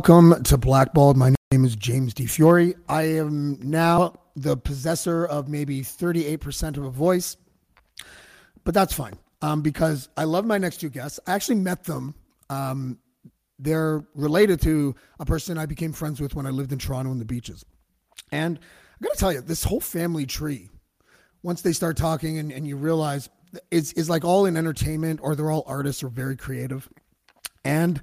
Welcome to Blackballed. My name is James DeFiore. I am now the possessor of maybe 38% of a voice, but that's fine um, because I love my next two guests. I actually met them. Um, they're related to a person I became friends with when I lived in Toronto in the beaches. And I got to tell you, this whole family tree, once they start talking and, and you realize is, is like all in entertainment or they're all artists or very creative. And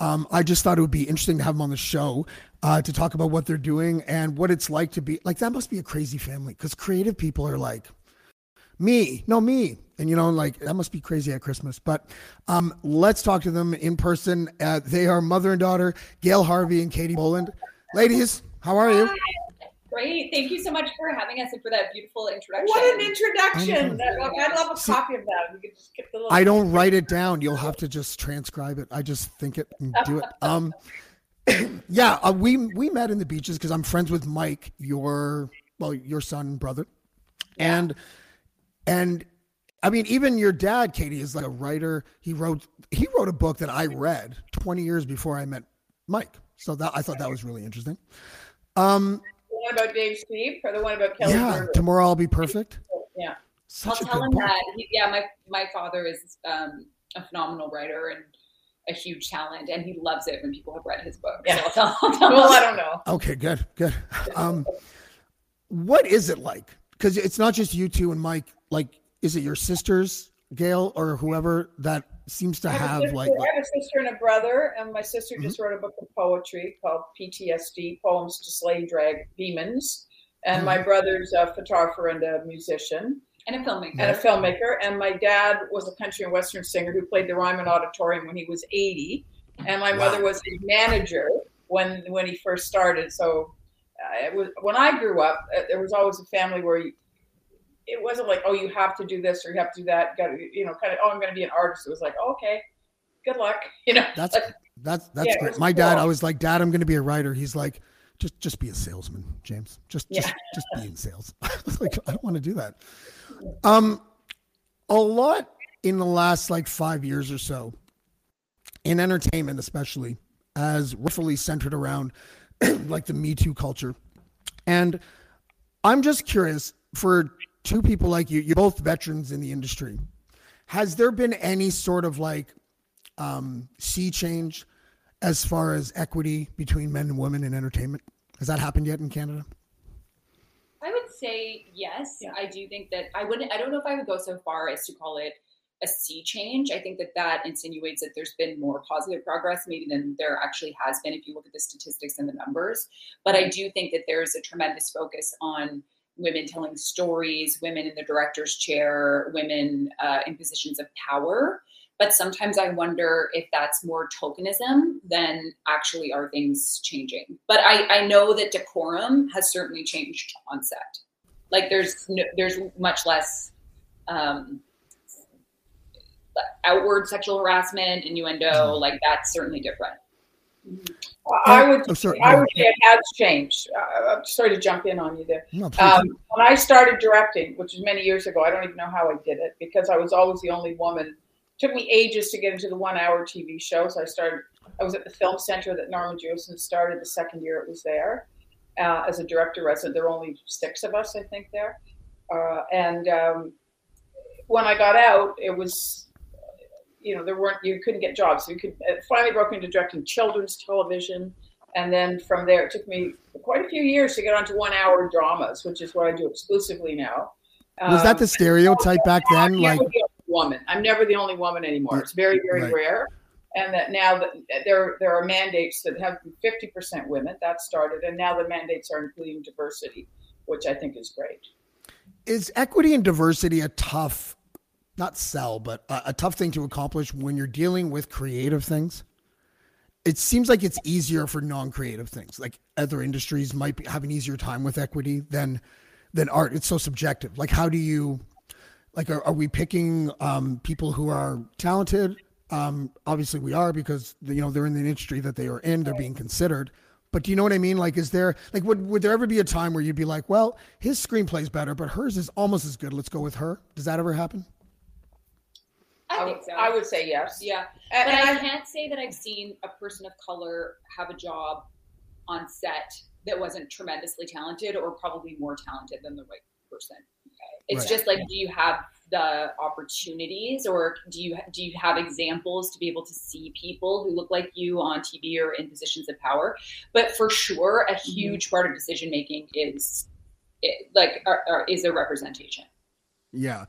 um, I just thought it would be interesting to have them on the show uh, to talk about what they're doing and what it's like to be like that. Must be a crazy family because creative people are like me, no me, and you know, like that must be crazy at Christmas. But um, let's talk to them in person. Uh, they are mother and daughter, Gail Harvey and Katie Boland. Ladies, how are you? Great. Thank you so much for having us and for that beautiful introduction. What an introduction! know. I'd love a See- copy of that. We could just skip the little. I don't write it down. You'll have to just transcribe it. I just think it and do it. Um, yeah, uh, we we met in the beaches because I'm friends with Mike, your well, your son and brother, and and I mean, even your dad, Katie, is like a writer. He wrote he wrote a book that I read 20 years before I met Mike. So that I thought that was really interesting. Um, The one about Dave Steve or the one about Kelly yeah, Berger? tomorrow I'll be perfect. Yeah. I'll tell him book. that. He, yeah, my my father is um, a phenomenal writer and a huge talent, and he loves it when people have read his book. Yeah. So I'll tell, I'll tell Well, him. I don't know. Okay, good, good. Um, what is it like? Because it's not just you two and Mike. Like, is it your sisters, Gail, or whoever that seems to I have, have sister, like? I have a sister and a brother, and my sister Mm-hmm. just wrote a book of poetry called PTSD: Poems to Slay Drag Demons. And my Mhm. brother's a photographer and a musician and a filmmaker. and a filmmaker. And my dad was a country and western singer who played the Ryman Auditorium when he was 80. And my Wow. mother was his manager when when he first started. So uh, it was when I grew up, uh, there was always a family where you, it wasn't like, oh, you have to do this or you have to do that. Got you know, kind of, oh, I'm going to be an artist. It was like, oh, okay, good luck. You know, That's like, that's that's Yeah, great. My dad. I was like, Dad, I'm going to be a writer. He's like, just just be a salesman, James. Just just Yeah. just be in sales. I was like, I don't want to do that. Um, a lot in the last like five years or so, in entertainment especially, as roughly centered around like the Me Too culture, and I'm just curious for two people like you. You're both veterans in the industry. Has there been any sort of like um, sea change as far as equity between men and women in entertainment? Has that happened yet in Canada? I would say yes. Yeah. I do think that I wouldn't. I don't know if I would go so far as to call it a sea change. I think that that insinuates that there's been more positive progress maybe than there actually has been if you look at the statistics and the numbers. But I do think that there's a tremendous focus on women telling stories, women in the director's chair, women uh, in positions of power. But sometimes I wonder if that's more tokenism than actually are things changing. But I, I know that decorum has certainly changed on set. Like there's no, there's much less um, outward sexual harassment, innuendo. Like that's certainly different. I would, Oh, sorry. I would say it has changed. Uh, I'm sorry to jump in on you there. No. Um, when I started directing, which was many years ago, I don't even know how I did it because I was always the only woman. It took me ages to get into the one-hour TV shows. I started. I was at the film center that Norman Jewison started the second year it was there uh, as a director resident. There were only six of us, I think, there. Uh, and um, when I got out, it was, you know, there weren't. You couldn't get jobs. So you could. It finally broke into directing children's television. And then from there, it took me quite a few years to get onto one hour dramas, which is what I do exclusively now. Was that the Um, stereotype back then? I'm Like, never the only woman. I'm never the only woman anymore. It's very, very Right. rare. And that now that there there are mandates that have 50% women that started, and now the mandates are including diversity, which I think is great. is equity and diversity a tough, not sell, but a, a tough thing to accomplish when you're dealing with creative things? It seems like it's easier for non-creative things. Like other industries might be, have an easier time with equity than than art. It's so subjective. Like, how do you, like, are, are we picking um, people who are talented? Um, obviously, we are because you know they're in the industry that they are in. They're being considered. But do you know what I mean? Like, is there like would would there ever be a time where you'd be like, well, his screenplay's better, but hers is almost as good. Let's go with her. Does that ever happen? I I think would, so. I would say yes. Yeah, And, but and I I- can't say that I've seen a person of color have a job on set that wasn't tremendously talented or probably more talented than the white person. It's Right. just like, do you have the opportunities, or do you do you have examples to be able to see people who look like you on TV or in positions of power? But for sure, a mm-hmm. huge part of decision making is it, like are, are, is a representation. Yeah,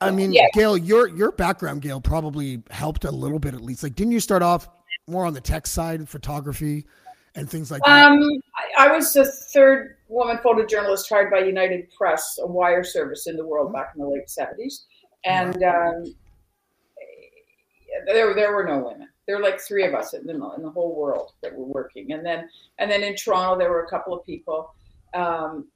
I- mean, Yeah. Gail, your your background, Gail, probably helped a little bit at least. Like, didn't you start off more on the tech side, photography, and things like that? Um, I, was the third woman photojournalist hired by United Press, a wire service in the world back in the late seventies, and um, there there were no women. There were like three of us in the, in the whole world that were working, and then and then in Toronto there were a couple of people. Um,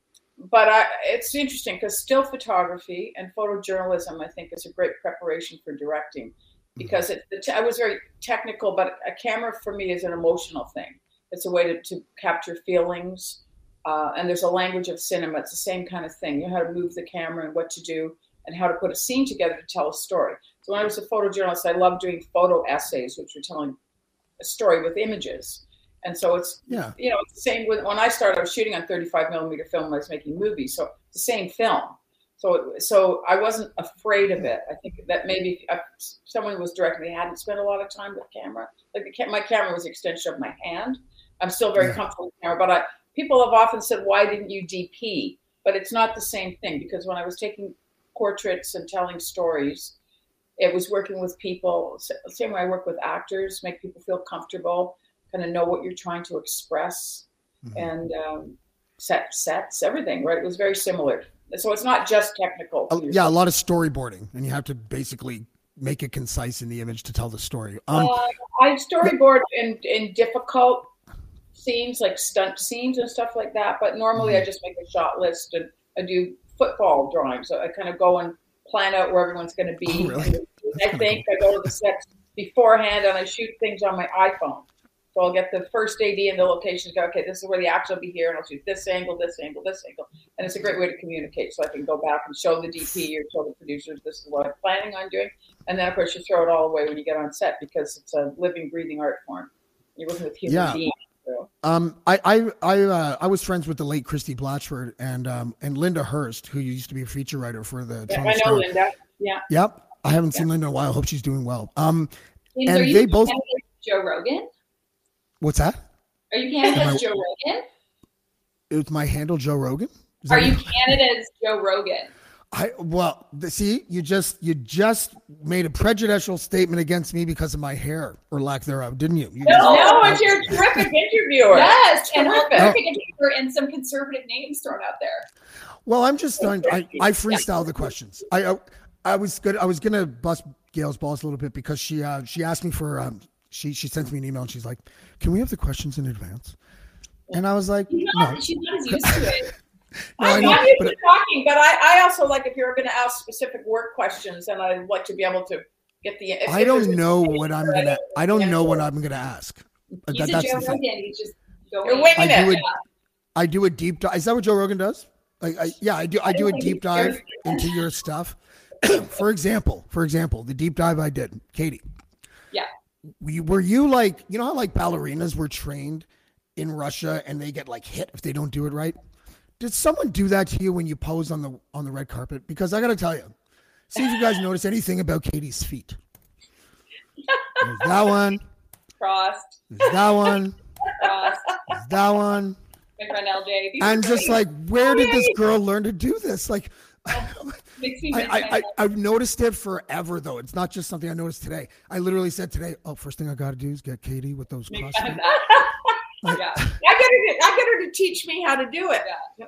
but I, it's interesting because still photography and photojournalism, I think, is a great preparation for directing because it, I was very technical, but a camera for me is an emotional thing. It's a way to, to capture feelings. Uh, and there's a language of cinema. It's the same kind of thing. You know how to move the camera and what to do and how to put a scene together to tell a story. So when I was a photojournalist, I loved doing photo essays, which were telling a story with images. And so it's Yeah, you know, it's the same with when I started. I was shooting on 35 millimeter film. I was making movies, so the same film. So, so I wasn't afraid of it. I think that maybe if someone was directing, they hadn't spent a lot of time with camera. Like the, my camera was an extension of my hand. I'm still very Yeah. comfortable with camera, but I, people have often said, "Why didn't you DP?" But it's not the same thing because when I was taking portraits and telling stories, it was working with people. Same way I work with actors, make people feel comfortable, kind of know what you're trying to express, Mhm. and um, set sets, everything. Right? It was very similar. So it's not just technical. Uh, yeah, a lot of storyboarding, and you have to basically make it concise in the image to tell the story. Um, Uh, I storyboard in in difficult scenes like stunt scenes and stuff like that. But normally Mm-hmm. I just make a shot list and I do football drawings. So I kind of go and plan out where everyone's going to be. Oh, really? I think I go to the sets beforehand and I shoot things on my iPhone. So I'll get the first AD and the locations. Go, okay, this is where the action will be here, and I'll shoot this angle, this angle, this angle, and it's a great way to communicate. So I can go back and show the DP or show the producers this is what I'm planning on doing, and then of course you throw it all away when you get on set because it's a living, breathing art form. You're working with human Yeah. beings. So. Um, I I I, uh, I was friends with the late Christie Blatchford and um, and Linda Hurst, who used to be a feature writer for the. Yeah, I know. Linda. Yeah. Yep, I haven't seen Linda in a while. I Hope she's doing well. Um, And are you they both- Joe Rogan? What's that? Are you Am I- Canada's Joe Rogan? It's my handle, Joe Rogan. Is Are you Canada's Joe Rogan? I well, the, see, you just you just made a prejudicial statement against me because of my hair or lack thereof, didn't you? you No, just- no, it's your terrific interviewer. Yes, and Terrific. perfect interviewer and some conservative names thrown out there. Well, I'm just trying. I, I freestyle the questions. I, I I was good. I was gonna bust Gail's balls a little bit because she uh, she asked me for um she she sent me an email and she's like, "Can we have the questions in advance?" And I was like, She's "No, not, she's not as used to it. no, I I'm know." not used But to talking, but I, I also like if you're going to ask specific work questions, and I'd like to be able to get the. if- I don't there's know what I'm gonna. I don't know what. I'm gonna ask. Uh, He's that- a that's Joe the. Rogan. He's just. You're winging I do it. I do a deep dive. Is that what Joe Rogan does? Like, I, yeah, I do. I do a deep dive into your stuff. for example, for example, the deep dive I did, Katie. Yeah. We, were you like you know how like ballerinas were trained in Russia and they get like hit if they don't do it right? Did someone do that to you when you posed on the on the red carpet? Because I got to tell you, see if you guys notice anything about Katie's feet. There's that one. Crossed, There's that one. crossed. that one. My friend LJ. And just like, where did this girl learn to do this? Like, I, miss my I, I, life. I've noticed it forever, though. It's not just something I noticed today. I literally said today, oh, first thing I got to do is get Katie with those Make CrossFit. fun of that. yeah. I get her. To, I get her to teach me how to do it.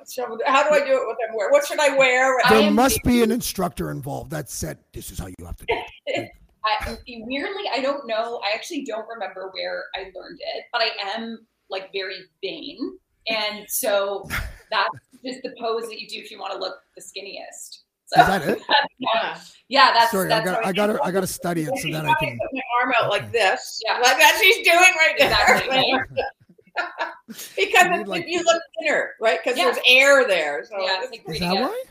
So how do I do it? What I'm? What should I wear? There am must be an instructor involved that said, this is how you have to do it. I, weirdly, I don't know. I actually don't remember where I learned it, but I am like very vain, and so that's just the pose that you do if you want to look the skinniest. So Is that it? Yeah. yeah, that's Sorry, that's I got, I got to, I got to study it so that I can. put my arm out like this. Yeah. Like that she's doing right there. Exactly. because You it's- need, like- you look thinner, right? Because Yeah. there's air there. So Yeah, it's it's like Is breathing that out. why?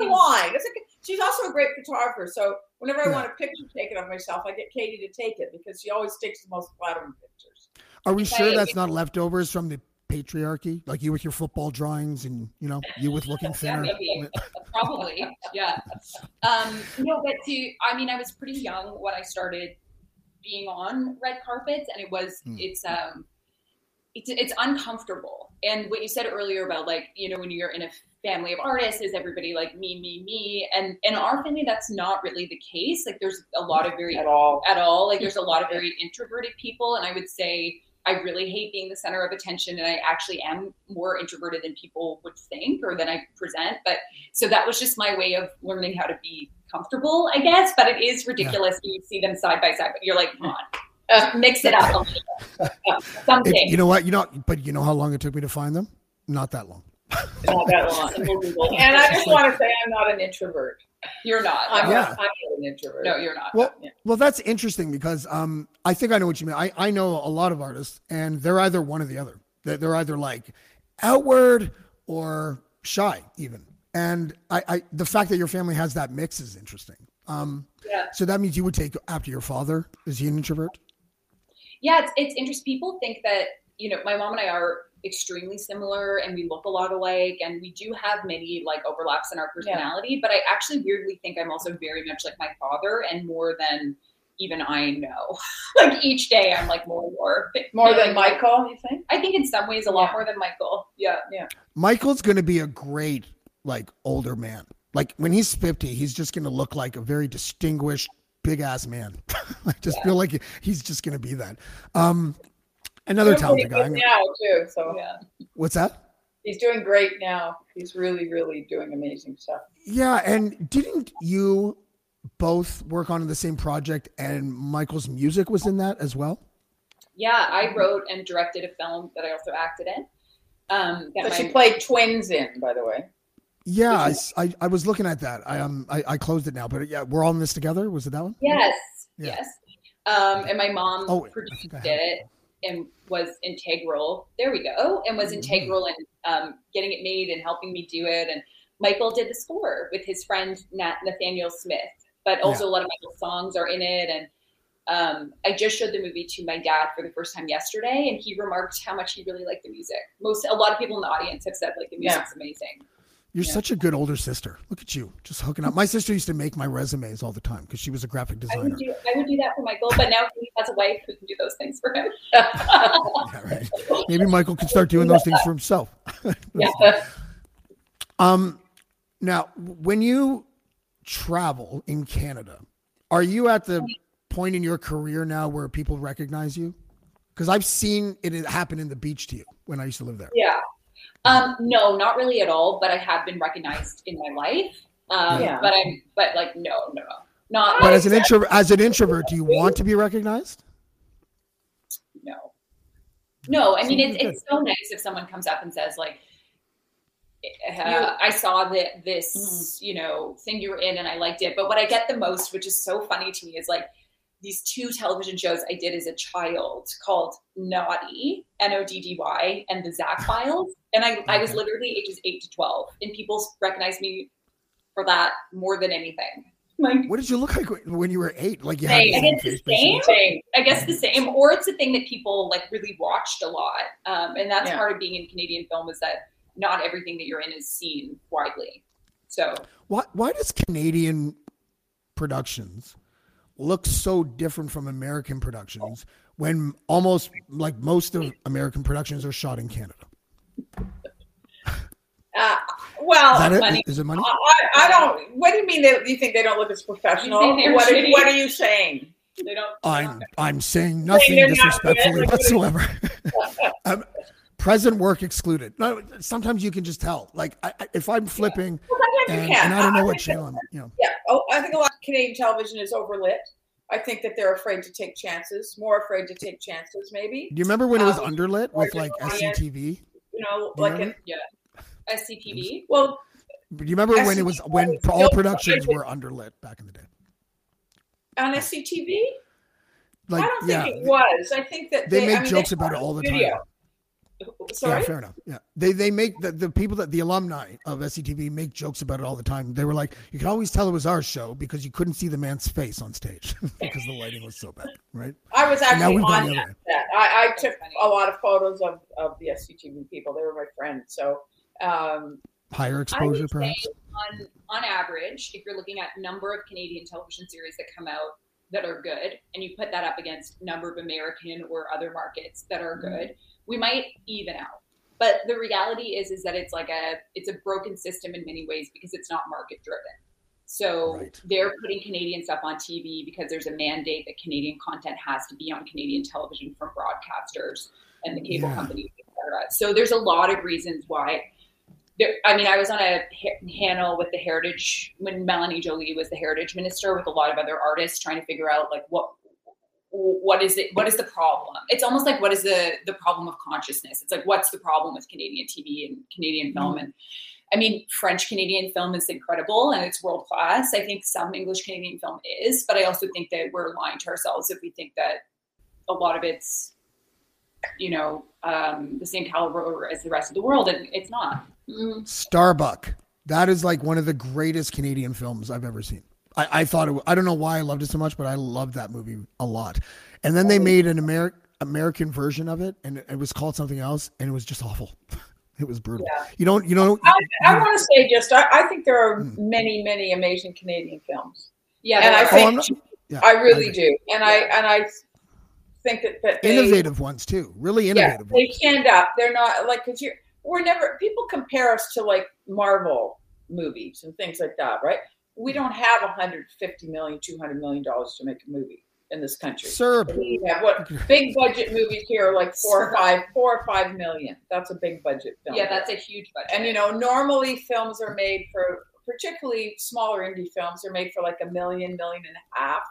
a line. It's like she's also a great photographer. So whenever I Yeah. want a picture taken of myself, I get Katie to take it because she always takes the most flattering pictures. Are we If sure I- that's not leftovers from the patriarchy? Like you with your football drawings and, you know, you with looking Yeah, thinner? maybe. Probably, yeah. Um, no, but to, I mean, I was pretty young when I started being on red carpets, and it was, Hmm. it's, um, it's, it's uncomfortable. And what you said earlier about like, you know, when you're in a family of artists, is everybody like me, me, me? And in our family, that's not really the case. Like, there's a lot of very At all. at all. Like there's a lot of very introverted people, and I would say I really hate being the center of attention, and I actually am more introverted than people would think or than I present. But so that was just my way of learning how to be comfortable, I guess. But it is ridiculous when you see them side by side. But you're like, come on, Uh, mix it up a little bit. Something. It- you know what? You know, but you know how long it took me to find them? Not that long. not that long. And I just want to say I'm not an introvert. You're not. I'm, Yeah. not, I'm an introvert. no, you're not. Well, Yeah. well, that's interesting because um, I think I know what you mean. I, I know a lot of artists, and they're either one or the other. They're, they're either like outward or shy, even. And I, I, the fact that your family has that mix is interesting. Um, Yeah. So that means you would take after your father. Is he an introvert? yeah, it's it's interesting. People think that you know my mom and I are extremely similar, and we look a lot alike, and we do have many like overlaps in our personality. But I actually weirdly think I'm also very much like my father, and more than even I know. like each day, I'm like more and more More than feeling like- Michael, you think? I think in some ways a lot Yeah. more than Michael. Yeah, yeah Michael's going to be a great, like, older man. Like, when he's 50, he's just going to look like a very distinguished, big ass man. I just feel like he's just going to be that. Um, another talented guy. good now too. So yeah. What's that? he's doing great now. He's really, really doing amazing stuff. Yeah. And didn't you both work on the same project and Michael's music was in that as well? Yeah, I wrote and directed a film that I also acted in. Um, that So my, she played twins in, by the way. Yeah. I I was looking at that. I, um, I, I closed it now, but yeah, we're all in this together. Was it that one? yes, Yeah. yes. Um, and my mom Oh, I produced think I have it and was integral. There we go, and was Mhm. integral in um, getting it made and helping me do it. And Michael did the score with his friend Nat, Nathaniel Smith, but also a lot of Michael's songs are in it. And um, I just showed the movie to my dad for the first time yesterday, and he remarked how much he really liked the music. Most, a lot of people in the audience have said like the Yeah. music's amazing. You're Yeah. such a good older sister. Look at you, just hooking up. My sister used to make my resumes all the time because she was a graphic I designer. would do I would do that for Michael, but now he has a wife who can do those things for him. Yeah, right. Maybe Michael could start doing those things for himself. yeah. Um, now, when you travel in Canada, are you at the point in your career now where people recognize you? Because I've seen it happen in the beach to you when I used to live there. Yeah. Um, no, not really at all, but I have been recognized in my life. Um, Yeah. but I'm but like no, no, no. Not But as an intro, as an introvert, do you want to be recognized? no. No, I mean it's it's so nice if someone comes up and says like uh, I saw that this, Mm-hmm. you know, thing you were in and I liked it. But what I get the most, which is so funny to me, is like these two television shows I did as a child called Noddy, N O D D Y, and the Zack Files. And I, I was literally ages eight to 12, and people recognize me for that more than anything. Like, What did you look like when you were eight? Like you had the I same guess the same. basically? Same. I guess the same, or it's a thing that people like really watched a lot, um, and that's Yeah. part of being in Canadian film is that not everything that you're in is seen widely. So Why, why does Canadian productions look so different from American productions when almost like most of American productions are shot in Canada. Uh, well, Is it? money. Is it money? I, I don't. What do you mean? They, you think they don't look as professional? You think they're What are, what are you saying? They don't. I'm I'm saying nothing they're not good, disrespectfully like, what are you- whatsoever. um, present work excluded. No, sometimes you can just tell. Like I, I- if I'm flipping sometimes and, and I don't know I what channel I'm, you know. Yeah. Oh, I think a lot of Canadian television is overlit. I think that they're afraid to take chances, more afraid to take chances, maybe. Do you remember when it was Um, underlit with like. SCTV? You know, you like, in, SCTV. well, Do you remember when it was when all productions were underlit back in the day? on SCTV? Like I don't yeah, think it was. I think that they they, make I mean, jokes they about it all the video. time. Sorry. Yeah, fair enough. Yeah, they they make the, the people that the alumni of SCTV make jokes about it all the time. They were like, you could always tell it was our show because you couldn't see the man's face on stage because the lighting was so bad, right? I was actually on that. set. I, I took a lot of photos of, of the SCTV people. They were my friends. So, um, Higher exposure, perhaps. on on average, if you're looking at number of Canadian television series that come out that are good, and you put that up against number of American or other markets that are Mm-hmm. We might even out. But the reality is, is that it's like a it's a broken system in many ways because it's not market driven. So Right. they're putting Canadian stuff on TV because there's a mandate that Canadian content has to be on Canadian television from broadcasters and the cable Yeah. companies, et cetera. So there's a lot of reasons why there, I mean, I was on a panel with the Heritage when Melanie Joly was the Heritage Minister with a lot of other artists trying to figure out like what what is it what is the problem it's almost like what is the the problem of consciousness it's like what's the problem with canadian tv and canadian film and i mean french canadian film is incredible and it's world class i think some english canadian film is but i also think that we're lying to ourselves if we think that a lot of it's you know um, the same caliber as the rest of the world and it's not mm. Starbuck. That is like one of the greatest Canadian films I've ever seen. I, I thought it. I don't know why I loved it so much, but I loved that movie a lot. And then they made an Ameri- American version of it, and it was called something else, and it was just awful. It was brutal. Yeah. You don't. You know. I, I want to say just, I, I think there are Hmm. many, many amazing Canadian films. yeah and I there are. Oh, I'm think not- yeah, I really agree. do. And I, and I think that, that they, Innovative ones too. Really yeah, innovative. they ones. stand up. They're not like, cause you're, we're never, people compare us to like Marvel movies and things like that, right? We don't have 150 million, 200 million dollars to make a movie in this country. Serb. We have what big budget movies here are like four or five, four or five million. That's a big budget film. yeah that's a huge budget and you know, normally films are made for, particularly smaller indie films, are made for like a million, million and a half,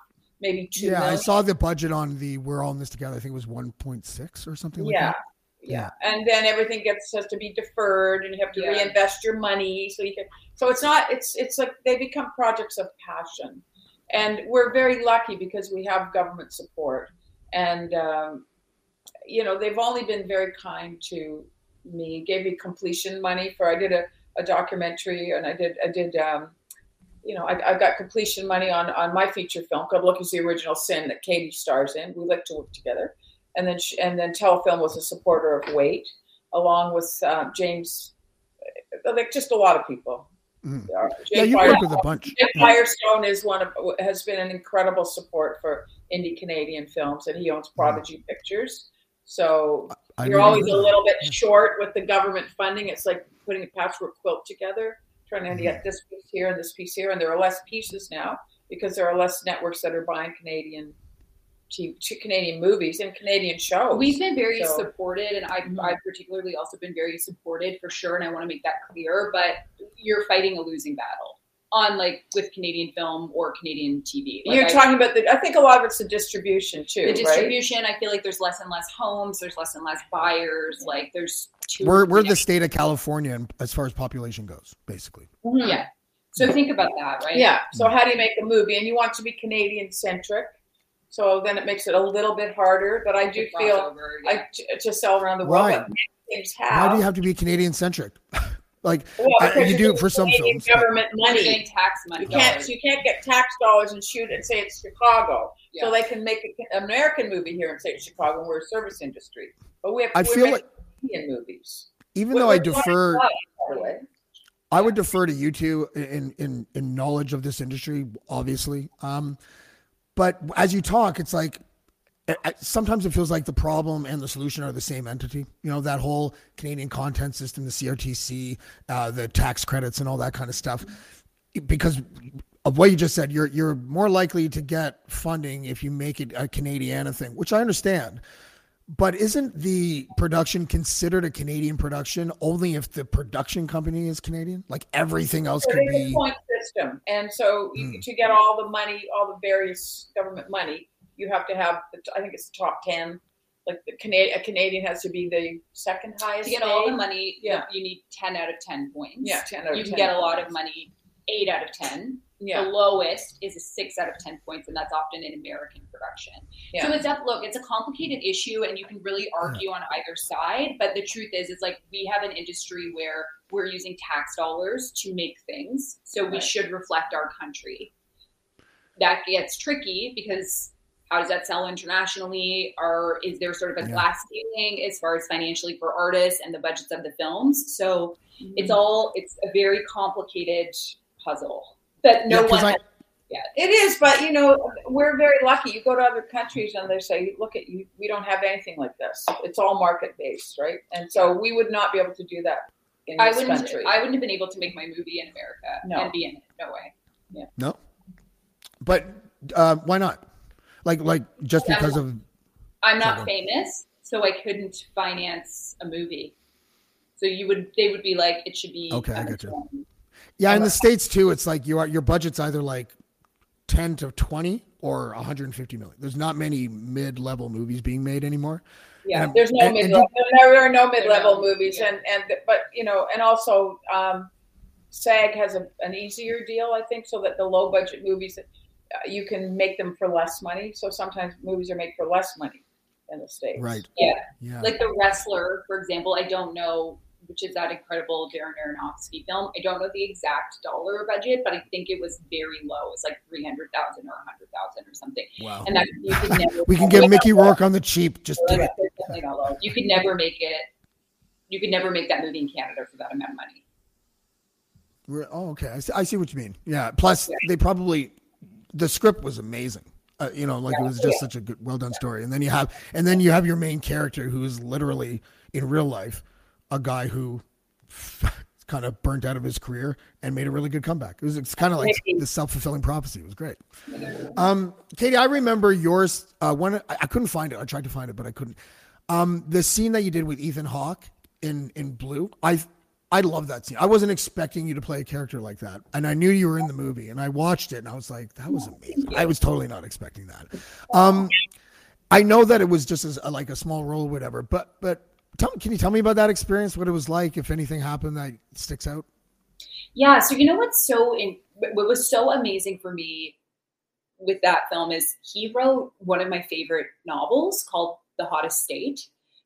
maybe two Yeah, I saw the budget on the "We're All in This Together." I think it was 1.6 or something like yeah. that. Yeah. And then everything gets has to be deferred and you have to Yeah. reinvest your money so you can so it's not it's it's like they become projects of passion. And we're very lucky because we have government support. And um, you know, they've only been very kind to me, gave me completion money for I did a, a documentary and I did I did um you know, I, I got completion money on, on my feature film called Look is the Original Sin that Katie stars in. We like to work together and then she, and then Telefilm was a supporter of Wait, along with uh, James, like just a lot of people. Uh, Yeah, you worked with a bunch. Jay Firestone is one of has been an incredible support for indie Canadian films, and he owns Prodigy Pictures. So I you're always a little bit short with the government funding. It's like putting a patchwork quilt together, trying to get this piece here and this piece here, and there are less pieces now because there are less networks that are buying Canadian. To, to Canadian movies and Canadian shows. We've been very So- supported, and I've, Mhm. I've particularly also been very supported for sure. And I want to make that clear. But you're fighting a losing battle on like with Canadian film or Canadian TV. Like, You're I- talking about the. I think a lot of it's the distribution too, the right? distribution. I feel like there's less and less homes. There's less and less buyers. Like there's too. We're we're the state of California in- as far as population goes, basically. Mhm. yeah. So think about that, right? Yeah. So how do you make a movie? And you want to be Canadian centric, so then it makes it a little bit harder. But I do feel crossover, yeah. I to, to sell around the world. Why? But many things Why do you have to be Canadian centric? like Well, I- you you're do for some Canadian films, government money. getting tax money. You can't. dollars. You can't get tax dollars and shoot and say it's Chicago. Yeah. So they can make an American movie here and say it's Chicago. and We're a service industry, but we have. I we're feel making Canadian movies. even We're- though I we're doing defer, right, by the way. I would defer to you two in in in knowledge of this industry, obviously. Um, but as you talk, it's like sometimes it feels like the problem and the solution are the same entity. You know, that whole Canadian content system, the CRTC, uh, the tax credits, and all that kind of stuff. Because of what you just said, you're you're more likely to get funding if you make it a Canadiana thing, which I understand. But isn't the production considered a Canadian production only if the production company is Canadian? Like everything else So could there's a be. point system, and so you, Hmm. to get all the money, all the various government money, you have to have. The, I think it's the top ten. Like the Canadian, a Canadian has to be the second highest. To get all the money, Yeah. you need 10 out of 10 points. Yeah, ten out of You can get a lot of money, 8 out of 10. Yeah, The lowest is a 6 out of 10 points, and that's often in American production. Yeah. So it's up, look, it's a complicated issue, and you can really argue on either side. But the truth is, it's like we have an industry where we're using tax dollars to make things. So we Right. should reflect our country. That gets tricky because how does that sell internationally? Or is there sort of a Yeah. glass ceiling as far as financially for artists and the budgets of the films? So Mm-hmm. it's all it's a very complicated puzzle that no Yeah, 'cause one I- It is, but you know, we're very lucky. You go to other countries and they say, "Look at you, we don't have anything like this. It's all market based, right?" And so we would not be able to do that in I this wouldn't country. I wouldn't have been able to make my movie in America No. and be in it. No way. Yeah. No, but uh, why not? Like, like just Yeah. because of I'm not famous, so I couldn't finance a movie. So you would they would be like it should be Okay, I get you. yeah, in the states too. It's like you are your budget's either like ten to twenty or 150 million. There's not many mid-level movies being made anymore. Yeah, And- there's no and- and mid level. There are no mid level no, movies, yeah. and and but you know, and also um, SAG has a, an easier deal, I think, so that the low budget movies uh, you can make them for less money. So sometimes movies are made for less money in the states. Right. Yeah. Yeah. Like the wrestler, for example, I don't know which is that incredible Darren Aronofsky film. I don't know the exact dollar budget, but I think it was very low. It's like three hundred thousand or a hundred thousand or something. wow. And that you could never We can get Mickey Rourke on the cheap. Just do it. it's definitely not low. You could never make it. You could never make that movie in Canada for that amount of money. We're- Oh, okay. I see, I see what you mean. Yeah. Plus, they probably the script was amazing. Uh, you know, like it was just such a good, well done story. And then you have, and then you have your main character who is literally in real life a guy who kind of burnt out of his career and made a really good comeback. It was it's kind of like the self fulfilling prophecy. It was great. Um, Katie, I remember yours. Uh, one I, I couldn't find it. I tried to find it, but I couldn't. Um, the scene that you did with Ethan Hawke in in Blue, I I love that scene. I wasn't expecting you to play a character like that, and I knew you were in the movie, and I watched it, and I was like, that was amazing. I was totally not expecting that. Um, I know that it was just as a, like a small role, or whatever, but but tell, can you tell me about that experience? What it was like, if anything happened that sticks out? Yeah. So you know what's so in, what was so amazing for me with that film is he wrote one of my favorite novels called The Hottest State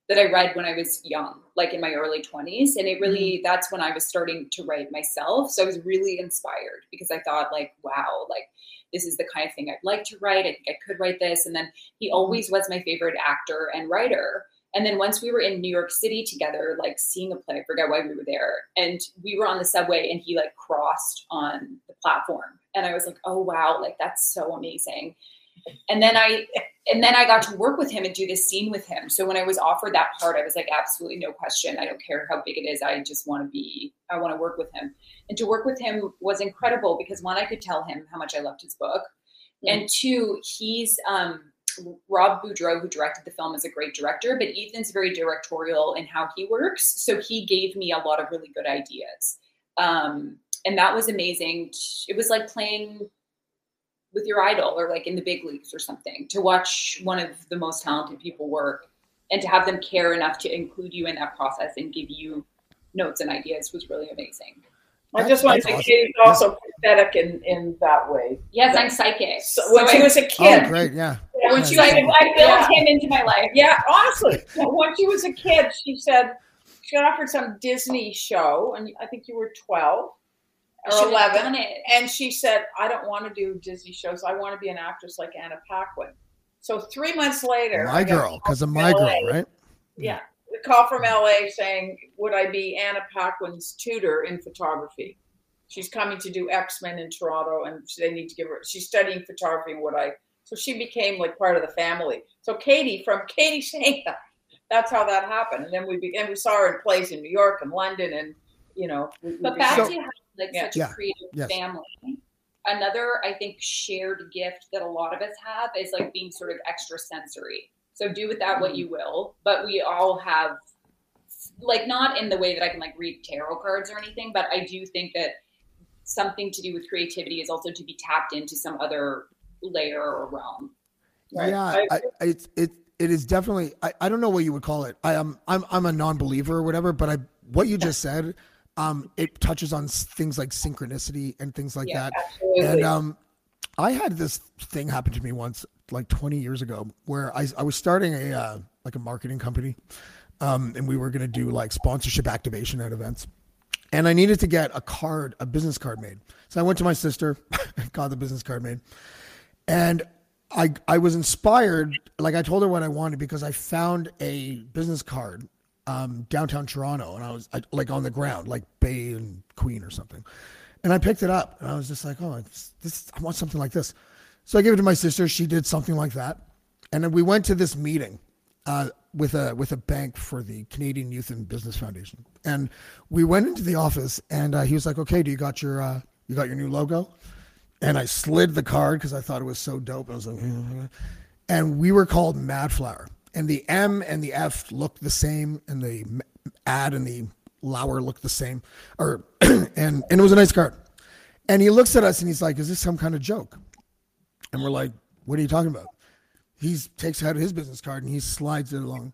that I read when I was young, like in my early 20s. And it really, mm-hmm. that's when I was starting to write myself. So I was really inspired because I thought, like, wow, like this is the kind of thing I'd like to write. I think I could write this. And then he always mm-hmm. was my favorite actor and writer. And then once we were in New York City together, like seeing a play, I forget why we were there. And we were on the subway and he like crossed on the platform. And I was like, oh wow, like that's so amazing. And then I and then I got to work with him and do this scene with him. So when I was offered that part, I was like, absolutely no question. I don't care how big it is. I just want to be, I want to work with him. And to work with him was incredible because one, I could tell him how much I loved his book. And two, he's um Rob Budreau, who directed the film, is a great director, but Ethan's very directorial in how he works. So he gave me a lot of really good ideas. Um, and that was amazing. It was like playing with your idol or like in the big leagues or something to watch one of the most talented people work and to have them care enough to include you in that process and give you notes and ideas was really amazing. I just want to That's say awesome. Katie's also pathetic in, in that way. Yes, I'm psychic. So So when she I- was a Oh, kid, great. Yeah. when she so was I, a, I oh, built yeah. him into my life. Yeah, honestly, when she was a kid, she said she got offered some Disney show, and I think you were twelve or should eleven, and she said, "I don't want to do Disney shows. I want to be an actress like Anna Paquin." So three months later, My I got a girl, because of from my girl, LA. right? Yeah, the call from LA saying, "Would I be Anna Paquin's tutor in photography?" She's coming to do X Men in Toronto, and they need to give her. She's studying photography, and would I So she became like part of the family. So Katie, from Katie saying that, that's how that happened. And then we began, we saw her in plays in New York and London, and you know. We, we But began- back So- to having like Yeah. such Yeah. a creative Yes. family. Another, I think, shared gift that a lot of us have is like being sort of extra sensory. So do with that Mm-hmm. what you will, but we all have, like, not in the way that I can like read tarot cards or anything, but I do think that something to do with creativity is also to be tapped into some other layer or realm. Right. Yeah, I I, I, it's it it is definitely. I, I don't know what you would call it. I am I'm I'm a non-believer or whatever. But I what you just said, um, it touches on things like synchronicity and things like Yeah, that. absolutely. And um, I had this thing happen to me once, like 20 years ago, where I I was starting a uh, like a marketing company, um, and we were gonna do like sponsorship activation at events. And I needed to get a card, a business card made. So I went to my sister, got the business card made. And I I was inspired, like I told her what I wanted because I found a business card um, downtown Toronto, and I was I, like on the ground, like Bay and Queen or something. And I picked it up, and I was just like, oh, it's, this I want something like this. So I gave it to my sister. She did something like that, and then we went to this meeting uh, with a with a bank for the Canadian Youth and Business Foundation, and we went into the office, and uh, he was like, okay, do you got your uh, you got your new logo? and I slid the card because I thought it was so dope. I was like, and we were called Madflower, and the M and the F looked the same, and the ad and the Lauer looked the same, or and and it was a nice card. And he looks at us and he's like, "Is this some kind of joke?" And we're like, "What are you talking about?" He takes out his business card and he slides it along.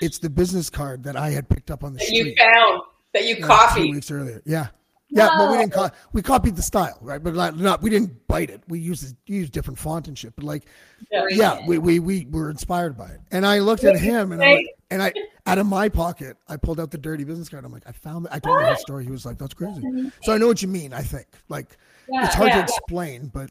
It's the business card that I had picked up on the that street you found that you yeah, two copied. weeks earlier. Yeah. Yeah, but we didn't co- we copied the style, right? But not, not we didn't bite it. We used used different font and shit. But like, Yeah. yeah, we, we we were inspired by it. And I looked at him and I and I out of my pocket, I pulled out the dirty business card. I'm like, I found it. I told him the story. He was like, that's crazy. So I know what you mean. I think like Yeah. it's hard to Yeah. explain, but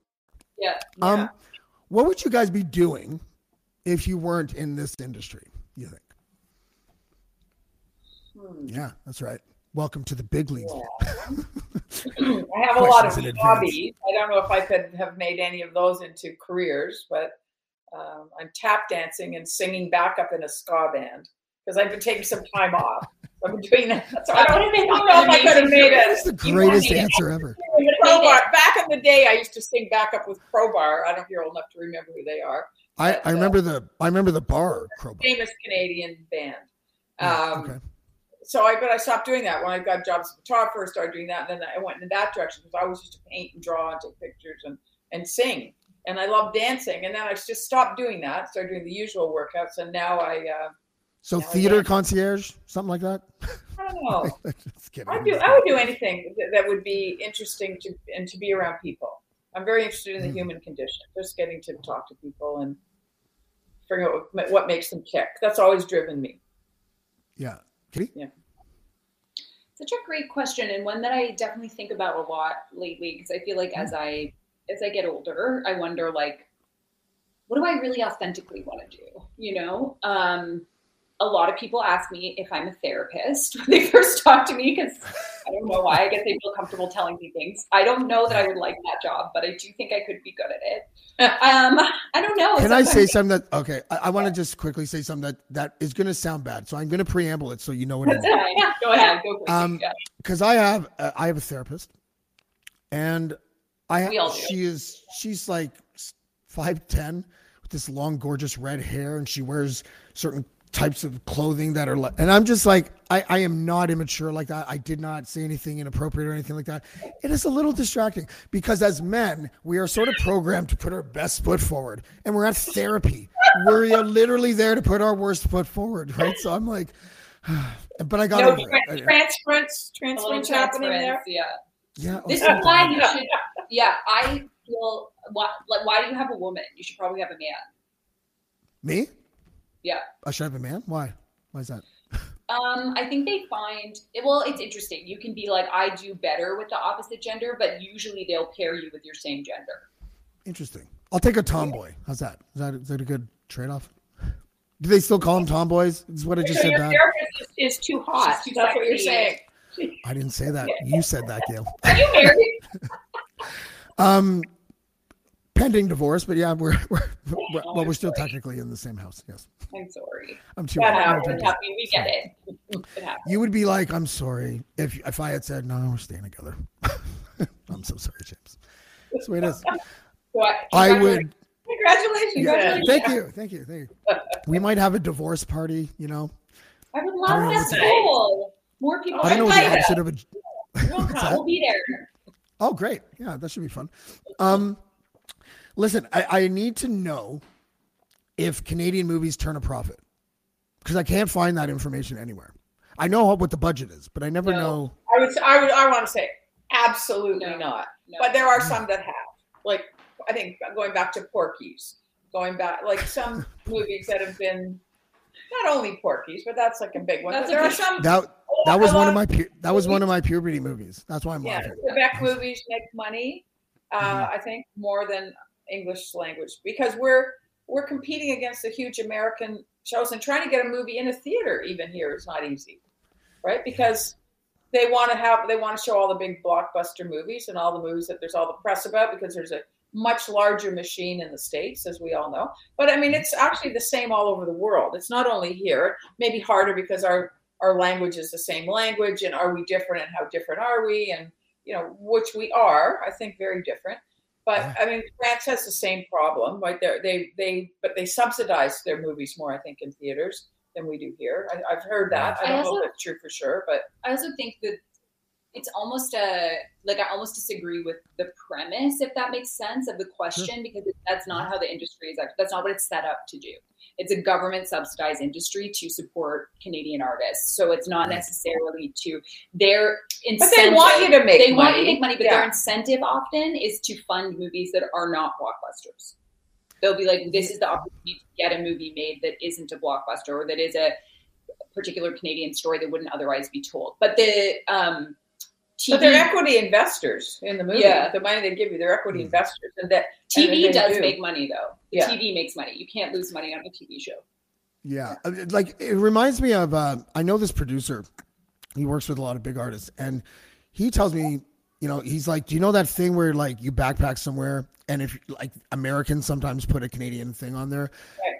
Yeah. Um, yeah. what would you guys be doing if you weren't in this industry? You think? Hmm. Yeah, that's right. Welcome to the big leagues. I have a lot of hobbies. I don't know if I could have made any of those into careers, but um, I'm tap dancing and singing backup in a ska band because I've been taking some time off. I've been doing that. So I don't, I don't know if I could have made it. That's the greatest answer ever. Crowbar. Back in the day, I used to sing backup with Crowbar. I don't know if you're old enough to remember who they are. I, I remember the I remember the bar crowbar. Famous Canadian band. Yeah, Um, okay. so I but I stopped doing that when I got jobs as a photographer. Started doing that, and then I went in that direction because I was used to paint and draw and take pictures and and sing, and I love dancing. And then I just stopped doing that. Started doing the usual workouts, and now I uh, So now theater again. concierge, something like that. I don't know. Just kidding. I do I would do anything that, that would be interesting to and to be around people. I'm very interested in the Mm. human condition, just getting to talk to people and figure out what, what makes them tick. That's always driven me. Yeah, Kitty. Such a great question, and one that I definitely think about a lot lately because I feel like as I as I get older, I wonder like, what do I really authentically want to do? You know, um, a lot of people ask me if I'm a therapist when they first talk to me because I don't know why. I guess they feel comfortable telling me things. I don't know that I would like that job, but I do think I could be good at it. Um, I don't know. Can I say Sometimes- something that okay? I, I want to just quickly say something that that is going to sound bad, so I'm going to preamble it so you know what it is. Yeah, go ahead. Go for it. Um, Yeah. because I have uh, I have a therapist, and I We all do. she is she's like five ten with this long gorgeous red hair, and she wears certain types of clothing that are like, and I'm just like I I am not immature like that. I did not say anything inappropriate or anything like that. It is a little distracting because as men we are sort of programmed to put our best foot forward, and we're at therapy. we're literally there to put our worst foot forward, right? So I'm like. But I got No over it. tra- I- transference, transference happening there. transference, Yeah. Yeah. This is why you should. Yeah, I feel. Why, like, why do you have a woman? You should probably have a man. Me? Yeah. I should have a man? Why? Why is that? Um, I think they find it, well, it's interesting. You can be like, I do better with the opposite gender, but usually they'll pair you with your same gender. Interesting. I'll take a tomboy. How's that? Is that is that a good trade off? Do they still call them tomboys? Is what I just So said your back. therapist is, is too hot. Too That's what you're saying. I didn't say that. You said that, Gail. Are you married? Um, pending divorce, but yeah, we're we're, we're well, we're still technically in the same house. Yes, I'm sorry. I'm too. That old. happens. It. We get it. It. You would be like, I'm sorry if if I had said no, we're staying together. I'm so sorry, James. That's the way it is. What? I would. Congratulations. Yeah, Congratulations. thank you, thank you, thank you. We might have a divorce party. You know, I would love that. Cool. More people. I don't know what the opposite of a. We'll, What's come. that? we'll be there. Oh, great. Yeah, that should be fun. Um, listen, I, I need to know if Canadian movies turn a profit because I can't find that information anywhere. I know what the budget is, but I never No. know. I would. I would. I want to say absolutely No. not. No. But there are some that have. Like I think going back to Porky's, going back like some movies that have been not only Porky's, but that's like a big one. That's but there a are big- some. That that was I one of love my pu- that was one of my puberty movies. That's why I'm Yeah, laughing. Quebec movies make money. Uh, Mm-hmm. I think more than English language because we're we're competing against the huge American shows and trying to get a movie in a theater even here is not easy, right? Because they want to have they want to show all the big blockbuster movies and all the movies that there's all the press about because there's a much larger machine in the states as we all know. But I mean it's actually the same all over the world. It's not only here. Maybe harder because our our language is the same language and are we different and how different are we and you know which we are I think very different. But. I mean France has the same problem, right? They they they but they subsidize their movies more I think in theaters than we do here. I, I've heard that. I I don't know also- if it's true for sure, but I also think that it's almost a like I almost disagree with the premise, if that makes sense, of the question, because that's not mm-hmm. how the industry is. That's not what it's set up to do. It's a government subsidized industry to support Canadian artists, so it's not necessarily to their incentive. but they want you to make they money. want you to make money, but Yeah. their incentive often is to fund movies that are not blockbusters. They'll be like, "This is the opportunity to get a movie made that isn't a blockbuster or that is a particular Canadian story that wouldn't otherwise be told." But the um, TV, But they're equity investors in the movie. Yeah. The money they give you, they're equity Mm. investors, and that TV they does do. make money though. The Yeah. TV makes money. You can't lose money on a TV show. Yeah, uh, like it reminds me of. Uh, I know this producer. He works with a lot of big artists, and he tells me, you know, he's like, "Do you know that thing where like you backpack somewhere, and if like Americans sometimes put a Canadian thing on there, Right.